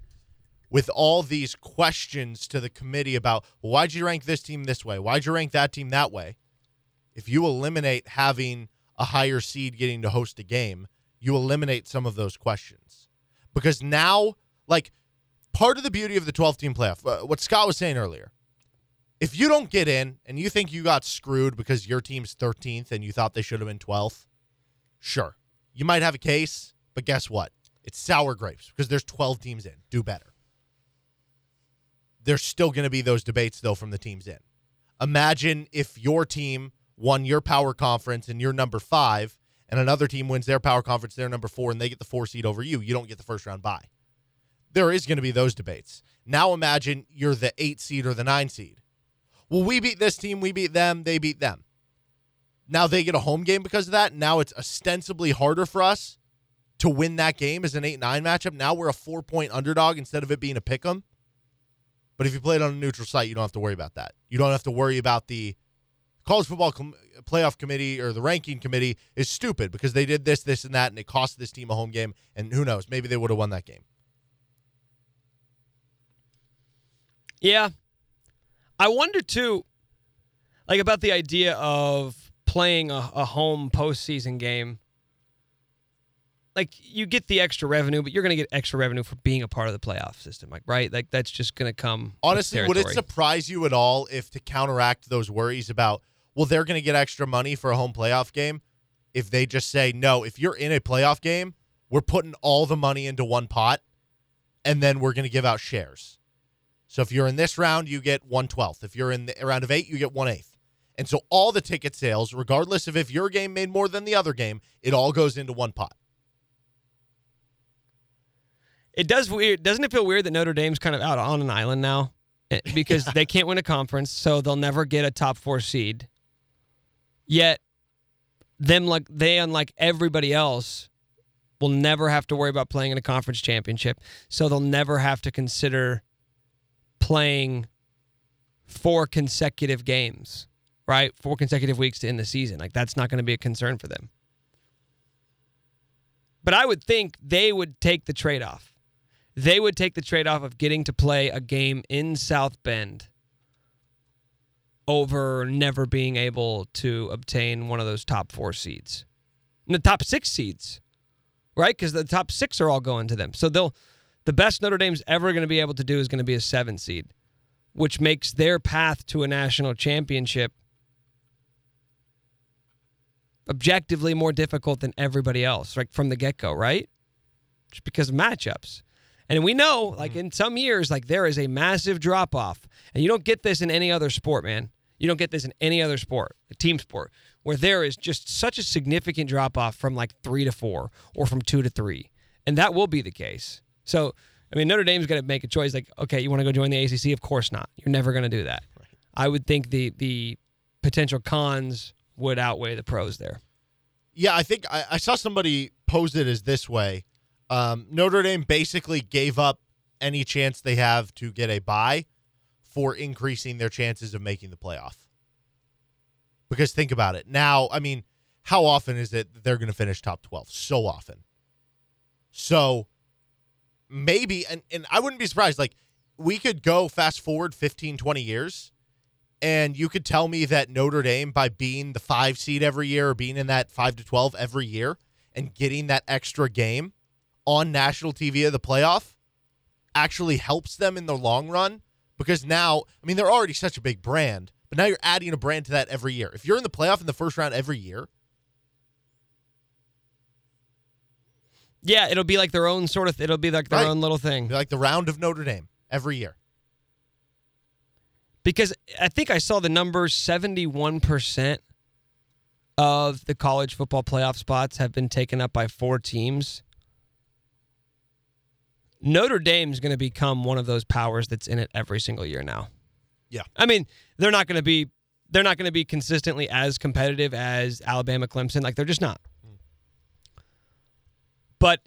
With all these questions to the committee about why'd you rank this team this way? Why'd you rank that team that way? If you eliminate having a higher seed getting to host a game, you eliminate some of those questions. Because now, like, part of the beauty of the 12 team playoff, uh, what Scott was saying earlier, if you don't get in and you think you got screwed because your team's 13th and you thought they should have been 12th, sure. You might have a case, but guess what? It's sour grapes because there's 12 teams in. Do better. There's still going to be those debates, though, from the teams in. Imagine if your team won your power conference and you're number five, and another team wins their power conference, they're number four, and they get the four seed over you. You don't get the first round bye. There is going to be those debates. Now imagine you're the eight seed or the nine seed. Well, we beat this team, we beat them, they beat them. Now they get a home game because of that. Now it's ostensibly harder for us to win that game as an 8 9 matchup. Now we're a four point underdog instead of it being a pick 'em. But if you play it on a neutral site, you don't have to worry about that. You don't have to worry about the college football com- playoff committee or the ranking committee is stupid because they did this, this, and that, and it cost this team a home game. And who knows? Maybe they would have won that game. Yeah. I wonder too, like about the idea of playing a, a home postseason game like you get the extra revenue, but you're going to get extra revenue for being a part of the playoff system, like right? Like that's just going to come. Honestly, would it surprise you at all if to counteract those worries about, well, they're going to get extra money for a home playoff game, if they just say, no, if you're in a playoff game, we're putting all the money into one pot, and then we're going to give out shares. So if you're in this round, you get one twelfth. If you're in the round of eight, you get one eighth. And so all the ticket sales, regardless of if your game made more than the other game, it all goes into one pot. It does weird. Doesn't it feel weird that Notre Dame's kind of out on an island now Eh, [LAUGHS] because they can't win a conference, so they'll never get a top four seed. Yet, them like they unlike everybody else will never have to worry about playing in a conference championship, so they'll never have to consider playing four consecutive games, right? Four consecutive weeks to end the season. Like that's not going to be a concern for them. But I would think they would take the trade off. They would take the trade off of getting to play a game in South Bend over never being able to obtain one of those top four seeds. And the top six seeds, right? Because the top six are all going to them. So they'll the best Notre Dame's ever going to be able to do is going to be a seven seed, which makes their path to a national championship objectively more difficult than everybody else, like from the get go, right? Just because of matchups. And we know, mm-hmm. like in some years, like there is a massive drop off. And you don't get this in any other sport, man. You don't get this in any other sport, a team sport, where there is just such a significant drop off from like three to four or from two to three. And that will be the case. So, I mean, Notre Dame's going to make a choice like, okay, you want to go join the ACC? Of course not. You're never going to do that. I would think the the potential cons would outweigh the pros there. Yeah, I think I, I saw somebody pose it as this way. Um, Notre Dame basically gave up any chance they have to get a bye for increasing their chances of making the playoff. Because think about it. Now, I mean, how often is it they're going to finish top 12? So often. So maybe, and, and I wouldn't be surprised, like, we could go fast forward 15, 20 years, and you could tell me that Notre Dame, by being the five seed every year or being in that five to 12 every year and getting that extra game on national TV of the playoff, actually helps them in the long run. Because now, I mean, they're already such a big brand, but now you're adding a brand to that every year. If you're in the playoff in the first round every year, Yeah, it'll be like their own sort of. It'll be like their Right. own little thing. like the round of Notre Dame every year. Because I think I saw the numbers: seventy-one percent of the college football playoff spots have been taken up by four teams. Notre Dame's going to become one of those powers that's in it every single year now. Yeah. I mean, they're not going to be they're not going to be consistently as competitive as Alabama, Clemson. Like they're just not. But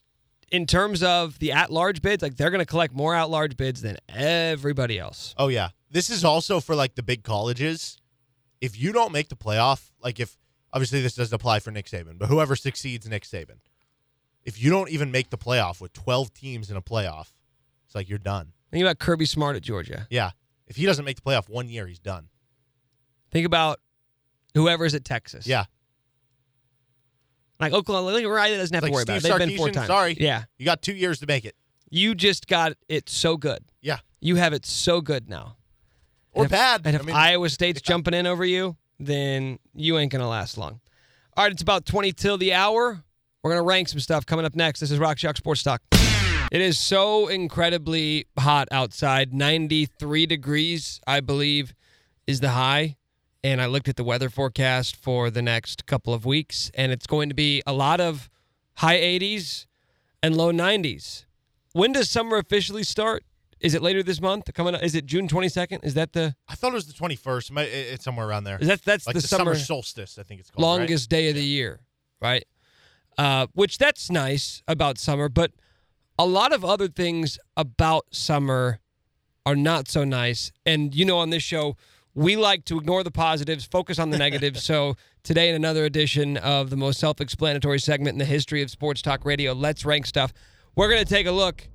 in terms of the at-large bids, like they're going to collect more at-large bids than everybody else. Oh yeah. This is also for like the big colleges. If you don't make the playoff, like if obviously this doesn't apply for Nick Saban, but whoever succeeds Nick Saban, if you don't even make the playoff with 12 teams in a playoff, it's like you're done. Think about Kirby Smart at Georgia. Yeah. If he doesn't make the playoff one year, he's done. Think about whoever's at Texas. Yeah. Like Oklahoma, Riley doesn't have Like to worry Steve about it. They've been four times. sorry. Yeah. You got two years to make it. You just got it so good. Yeah. You have it so good now. Or And if- bad. And if I mean, Iowa State's jumping in over you, then you ain't gonna last long. All right, it's about 20 till the hour. We're gonna rank some stuff coming up next. This is Rock Chalk Sports Talk. It is so incredibly hot outside. 93 degrees, I believe, is the high. And I looked at the weather forecast for the next couple of weeks, and it's going to be a lot of high 80s and low 90s. When does summer officially start? Is it later this month? Coming? Up? Is it June 22nd? Is that the I thought it was the 21st. It might- it- It's somewhere around there. is that that's like the, the, summer, solstice, I think it's called. right? longest day of the year, right? Uh, which that's nice about summer, but a lot of other things about summer are not so nice. And you know, on this show, we like to ignore the positives, focus on the negatives. [LAUGHS] so today, in another edition of the most self-explanatory segment in the history of sports talk radio, let's rank stuff. We're going to take a look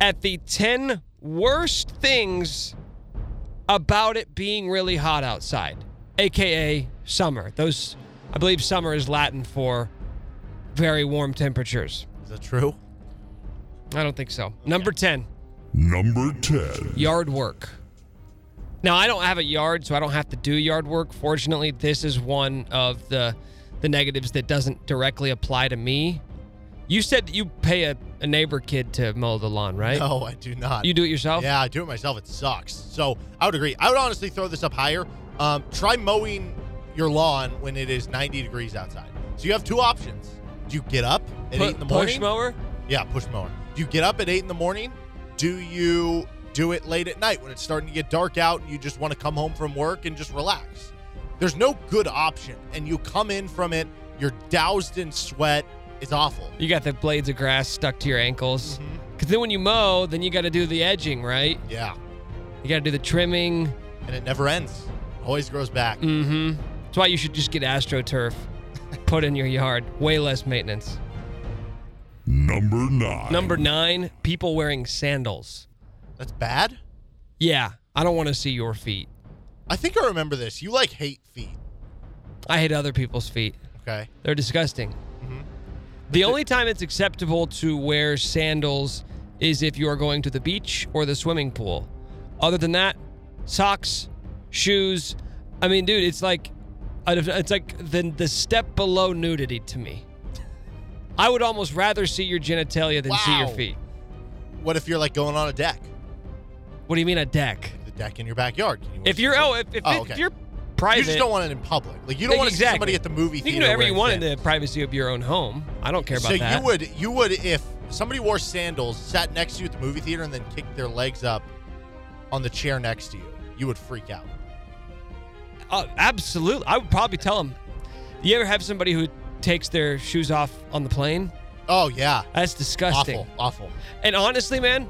at the ten worst things about it being really hot outside, aka summer. Those, I believe, summer is Latin for very warm temperatures. Is that true? I don't think so. Number 10, Number 10. yard work. Now, I don't have a yard, so I don't have to do yard work. Fortunately, this is one of the the negatives that doesn't directly apply to me. You said that you pay a, a neighbor kid to mow the lawn, right? No, I do not. You do it yourself? Yeah, I do it myself. It sucks. So I would agree. I would honestly throw this up higher. Um, try mowing your lawn when it is 90 degrees outside. So you have two options. Do you get up at Pu- eight in the morning? Push mower? Yeah, push mower. Do you get up at eight in the morning? Do you do it late at night when it's starting to get dark out and you just want to come home from work and just relax? There's no good option, and you come in from it, you're doused in sweat. It's awful. You got the blades of grass stuck to your ankles. Mm-hmm. Because then when you mow, then you got to do the edging, right? Yeah, You got to do the trimming. and it never ends. Always grows back. Mm-hmm. That's why you should just get AstroTurf, put in your yard. Way less maintenance. Number 9. Number nine, people wearing sandals. That's bad. Yeah, I don't want to see your feet. I think I remember this. You like hate feet. I hate other people's feet. Okay. They're disgusting. Mm-hmm. The only time it's acceptable to wear sandals is if you are going to the beach or the swimming pool. Other than that, socks, shoes. I mean, dude, it's like it's like the the step below nudity to me. I would almost rather see your genitalia than see your feet. What if you're like going on a deck? What do you mean a deck? The deck in your backyard. Can you If you're oh, if, if, Oh, if you're private, you just don't want it in public. Like you don't want to see somebody at the movie theater. You theater. can do whatever you want in the privacy of your own home. I don't care about so that. you would you would if somebody wore sandals, sat next to you at the movie theater, and then kicked their legs up on the chair next to you, you would freak out. Uh, absolutely. I would probably tell them. You ever have somebody who takes their shoes off on the plane? Oh yeah, That's disgusting. awful, awful. And honestly, man,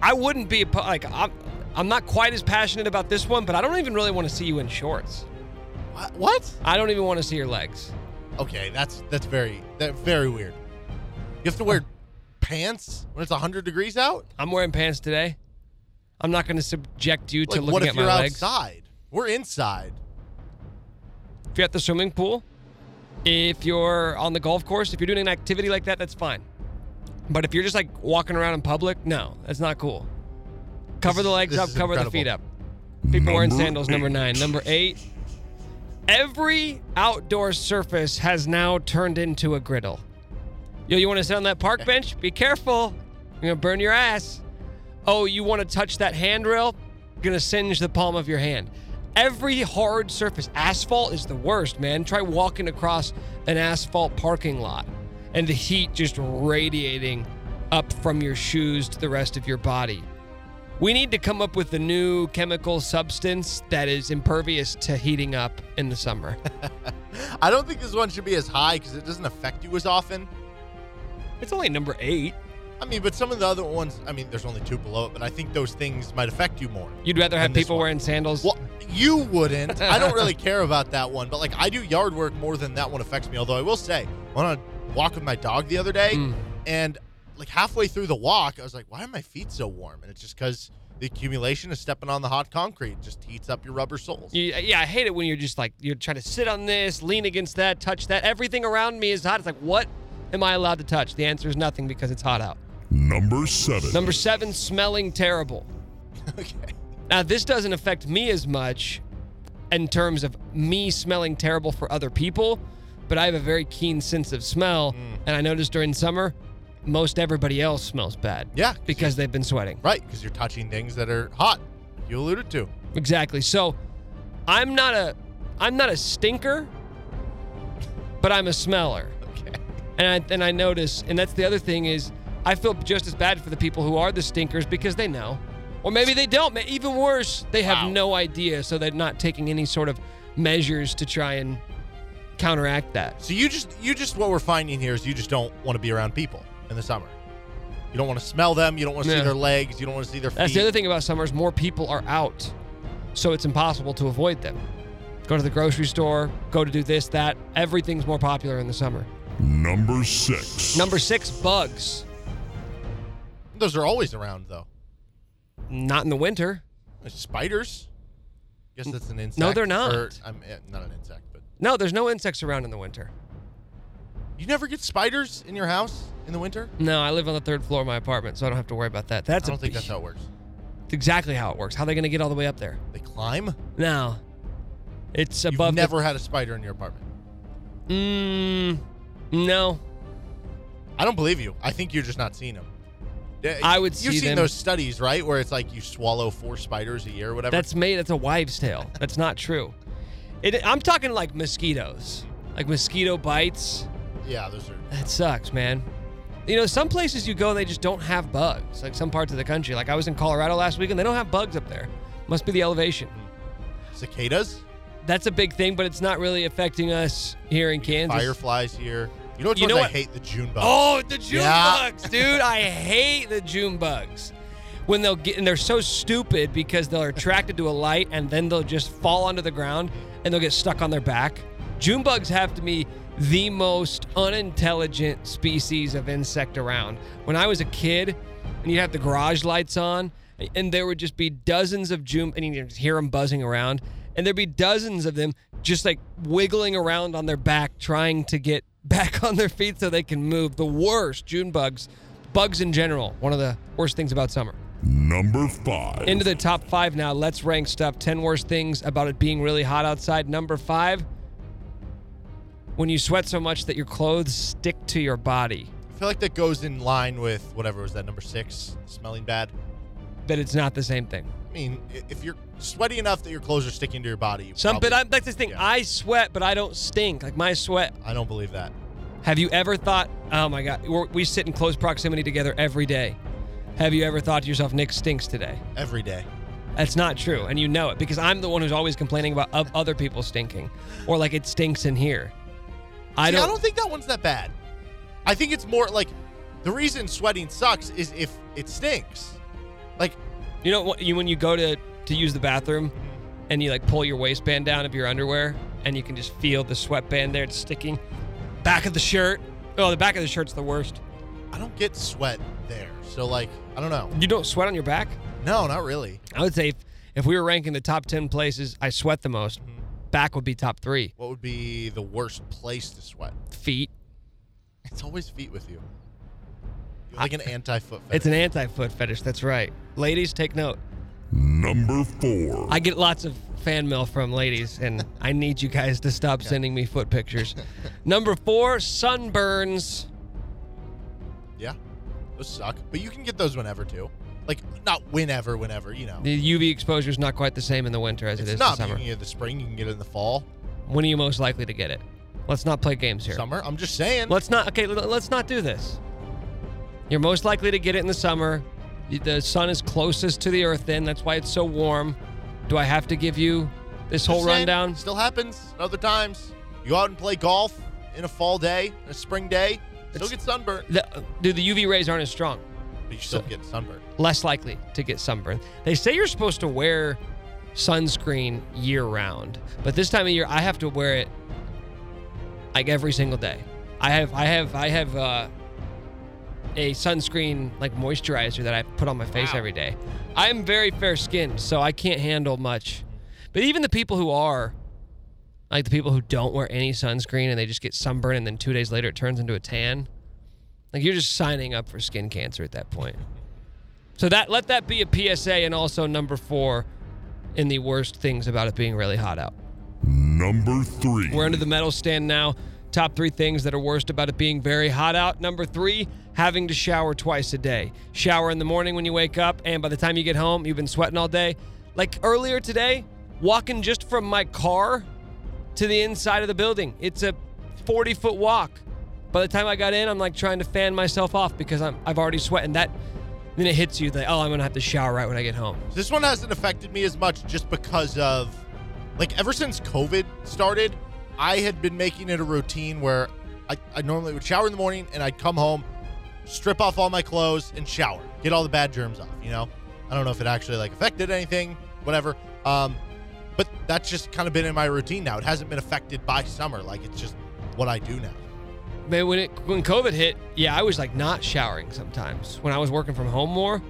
I wouldn't be like I'm. I'm not quite as passionate about this one, but I don't even really want to see you in shorts. What? what? I don't even want to see your legs. Okay, that's that's very that very weird. You have to wear pants when it's 100 degrees out? I'm wearing pants today. I'm not going to subject you to Like looking what if you're outside? We're inside. If you're at the swimming pool, if you're on the golf course, if you're doing an activity like that, that's fine. But if you're just like walking around in public, no, that's not cool. Cover This the legs this up, is cover the feet up. People wearing Number sandals, number nine. Number eight, every outdoor surface has now turned into a griddle. Yo, you want to sit on that park bench? Be careful. You're going to burn your ass. Oh, you want to touch that handrail? You're going to singe the palm of your hand. Every hard surface, asphalt is the worst, man. Try walking across an asphalt parking lot and the heat just radiating up from your shoes to the rest of your body. We need to come up with a new chemical substance that is impervious to heating up in the summer. [LAUGHS] I don't think this one should be as high because it doesn't affect you as often. it's only number eight. I mean, but some of the other ones, I mean, there's only two below it, but I think those things might affect you more. You'd rather have people one. wearing sandals? Well, you wouldn't. I don't really [LAUGHS] care about that one, but like I do yard work more than that one affects me. Although I will say, I went on a walk with my dog the other day, Mm. and like halfway through the walk, I was like, "Why are my feet so warm?" And it's just because the accumulation of stepping on the hot concrete just heats up your rubber soles. You- yeah, I hate it when you're just like you're trying to sit on this, lean against that, touch that. Everything around me is hot. It's like, what am I allowed to touch? The answer is nothing because it's hot out. Number 7. Number seven, smelling terrible. [LAUGHS] okay. Now, this doesn't affect me as much in terms of me smelling terrible for other people, but I have a very keen sense of smell. Mm. And I noticed during summer, most everybody else smells bad. Yeah. 'cause Because they've been sweating. Right, because you're touching things that are hot. You alluded to. Exactly. So I'm not a I'm not a stinker, but I'm a smeller. [LAUGHS] Okay. And I and I notice, and that's the other thing is I feel just as bad for the people who are the stinkers because they know. Or maybe they don't. Even worse, they have Wow. no idea, so they're not taking any sort of measures to try and counteract that. So you just you just what we're finding here is you just don't want to be around people in the summer. You don't want to smell them. You don't want to Yeah. see their legs. You don't want to see their feet. That's the other thing about summer is more people are out, so it's impossible to avoid them. Go to the grocery store, go to do this, that. Everything's more popular in the summer. Number 6. Number six, bugs. Those are always around though. Not in the winter. Spiders. I Guess that's an insect. No, they're not. Or, I'm, eh, not an insect, but No, there's no insects around in the winter. You never get spiders in your house in the winter? No, I live on the third floor of my apartment, so I don't have to worry about that. That's I don't think that's how it works. It's exactly how it works. How are they going to get all the way up there? They climb? No. It's above. You've above the- never had a spider in your apartment. Mm, no. I don't believe you. I think you're just not seeing them. I would You've see seen them. those studies, right? Where it's like you swallow four spiders a year or whatever. That's made. That's a wives' tale. That's not true. It, I'm talking like mosquitoes, like mosquito bites. yeah, those are. That sucks, man. You know, some places you go and they just don't have bugs. Like some parts of the country. Like I was in Colorado last week and they don't have bugs up there. Must be the elevation. Cicadas, That's a big thing, but it's not really affecting us here in Kansas. fireflies here. You know You know I what? hate? The June bugs. Oh, the June Yeah. bugs, dude! I hate the June bugs. When they'll get and they're so stupid because they're attracted to a light and then they'll just fall onto the ground and they'll get stuck on their back. June bugs have to be the most unintelligent species of insect around. When I was a kid, and you'd have the garage lights on, and there would just be dozens of June, and you'd hear them buzzing around, and there'd be dozens of them just like wiggling around on their back, trying to get back on their feet so they can move. The worst June bugs, bugs in general, one of the worst things about summer. Number five. Into the top five now. Let's rank stuff. 10 worst things about it being really hot outside. Number five, when you sweat so much that your clothes stick to your body, I feel like that goes in line with whatever was that number six, smelling bad. That it's not the same thing. I mean, if you're sweaty enough that your clothes are sticking to your body, you Some, probably- but I'm, that's the thing. yeah. I sweat, but I don't stink. Like my sweat. I don't believe that. Have you ever thought, oh my God, we're, we sit in close proximity together every day. Have you ever thought to yourself, Nick stinks today? Every day. That's not true, and you know it because I'm the one who's always complaining about of other people stinking, or like it stinks in here. I See, don't. I don't think that one's that bad. I think it's more like the reason sweating sucks is if it stinks. Like, You know? You when you go to to use the bathroom, and you like pull your waistband down of your underwear, and you can just feel the sweatband there it's sticking. Back of the shirt. Oh, the back of the shirt's the worst. I don't get sweat there. So, like, I don't know. You don't sweat on your back. No, not really. I would say if, if we were ranking the top ten places I sweat the most, mm-hmm. back would be top three. What would be the worst place to sweat? Feet. It's always feet with you. You're like an anti foot fetish. It's an anti-foot fetish. That's right. Ladies, take note. Number four. I get lots of fan mail from ladies, and I need you guys to stop sending me foot pictures. [LAUGHS] Number four, sunburns. Yeah, those suck. But you can get those whenever too. Like not whenever, whenever you know. The UV exposure is not quite the same in the winter as it It's not. in but You summer. can get it in the spring. You can get it in the fall, When are you most likely to get it? Let's not play games here. summer. I'm just saying. Let's not. Okay, let's not do this. You're most likely to get it in the summer. The sun is closest to the earth. Then that's why it's so warm. Do I have to give you this Just whole saying, rundown? Still happens other times. You go out and play golf in a fall day, a spring day. Still It's- get sunburned, The, dude, the UV rays aren't as strong. but you still so- get sunburned. less likely to get sunburn. They say you're supposed to wear sunscreen year round, but this time of year I have to wear it like every single day. I have I have I have uh, a sunscreen like moisturizer that I put on my face Wow. every day. I am very fair skinned, so I can't handle much. But even the people who are like the people who don't wear any sunscreen and they just get sunburn and then 2 days later it turns into a tan. Like you're just signing up for skin cancer at that point. So that let that be a PSA and also number 4 in the worst things about it being really hot out. Number three. We're under the medal stand now. Top three things that are worst about it being very hot out. Number three, having to shower twice a day. Shower in the morning when you wake up, and by the time you get home, you've been sweating all day. Like earlier today, walking just from my car to the inside of the building. It's a 40 foot walk. By the time I got in, I'm like trying to fan myself off because I'm I've already sweating. That then it hits you like, oh, I'm gonna have to shower right when I get home. This one hasn't affected me as much just because of, like, ever since COVID started, I had been making it a routine where I, I normally would shower in the morning and I'd come home, strip off all my clothes, and shower, get all the bad germs off. You know, I don't know if it actually like affected anything, whatever. Um, but that's just kind of been in my routine now. It hasn't been affected by summer. Like it's just what I do now. Man, when it when COVID hit, yeah, I was like not showering sometimes. When I was working from home more,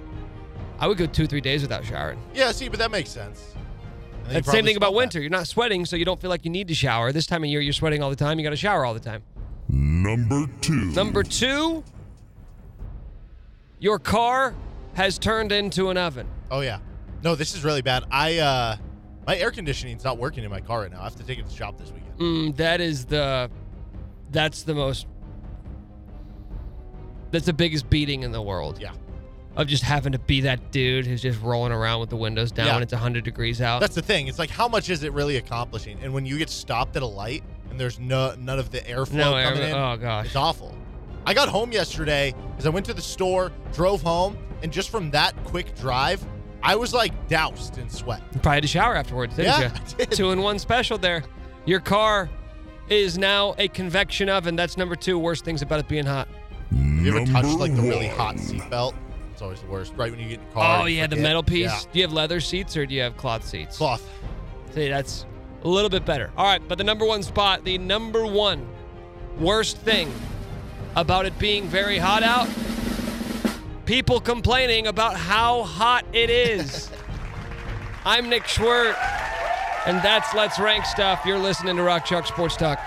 I would go two, three days without showering. Yeah, see, but that makes sense. And then you That's the same thing about smell bad. winter. You're not sweating, so you don't feel like you need to shower. This time of year, you're sweating all the time. You got to shower all the time. Number two. Number two, your car has turned into an oven. Oh yeah. No, this is really bad. I uh my air conditioning's not working in my car right now. I have to take it to the shop this weekend. Mm, that is the, that's the most, that's the biggest beating in the world. Yeah. Of just having to be that dude who's just rolling around with the windows down Yeah. when it's 100 degrees out. That's the thing. It's like how much is it really accomplishing? And when you get stopped at a light and there's no none of the airflow no air. coming in, Oh gosh. it's awful. I got home yesterday because I went to the store, drove home, and just from that quick drive, I was like doused in sweat. You probably had to shower afterwards, didn't Yeah, you? [LAUGHS] I did. Two in one special there. Your car is now a convection oven. That's number two worst things about it being hot. Have you ever touched like the really one. hot seatbelt? It's always the worst. Right when you get in the car. Oh you yeah, the metal piece. Yeah. Do you have leather seats or do you have cloth seats? Cloth. See, that's a little bit better. All right, but the number one spot, the number one worst thing about it being very hot out, people complaining about how hot it is. I'm Nick Schwerdt, and that's Let's Rank Stuff. You're listening to Rock Chalk Sports Talk.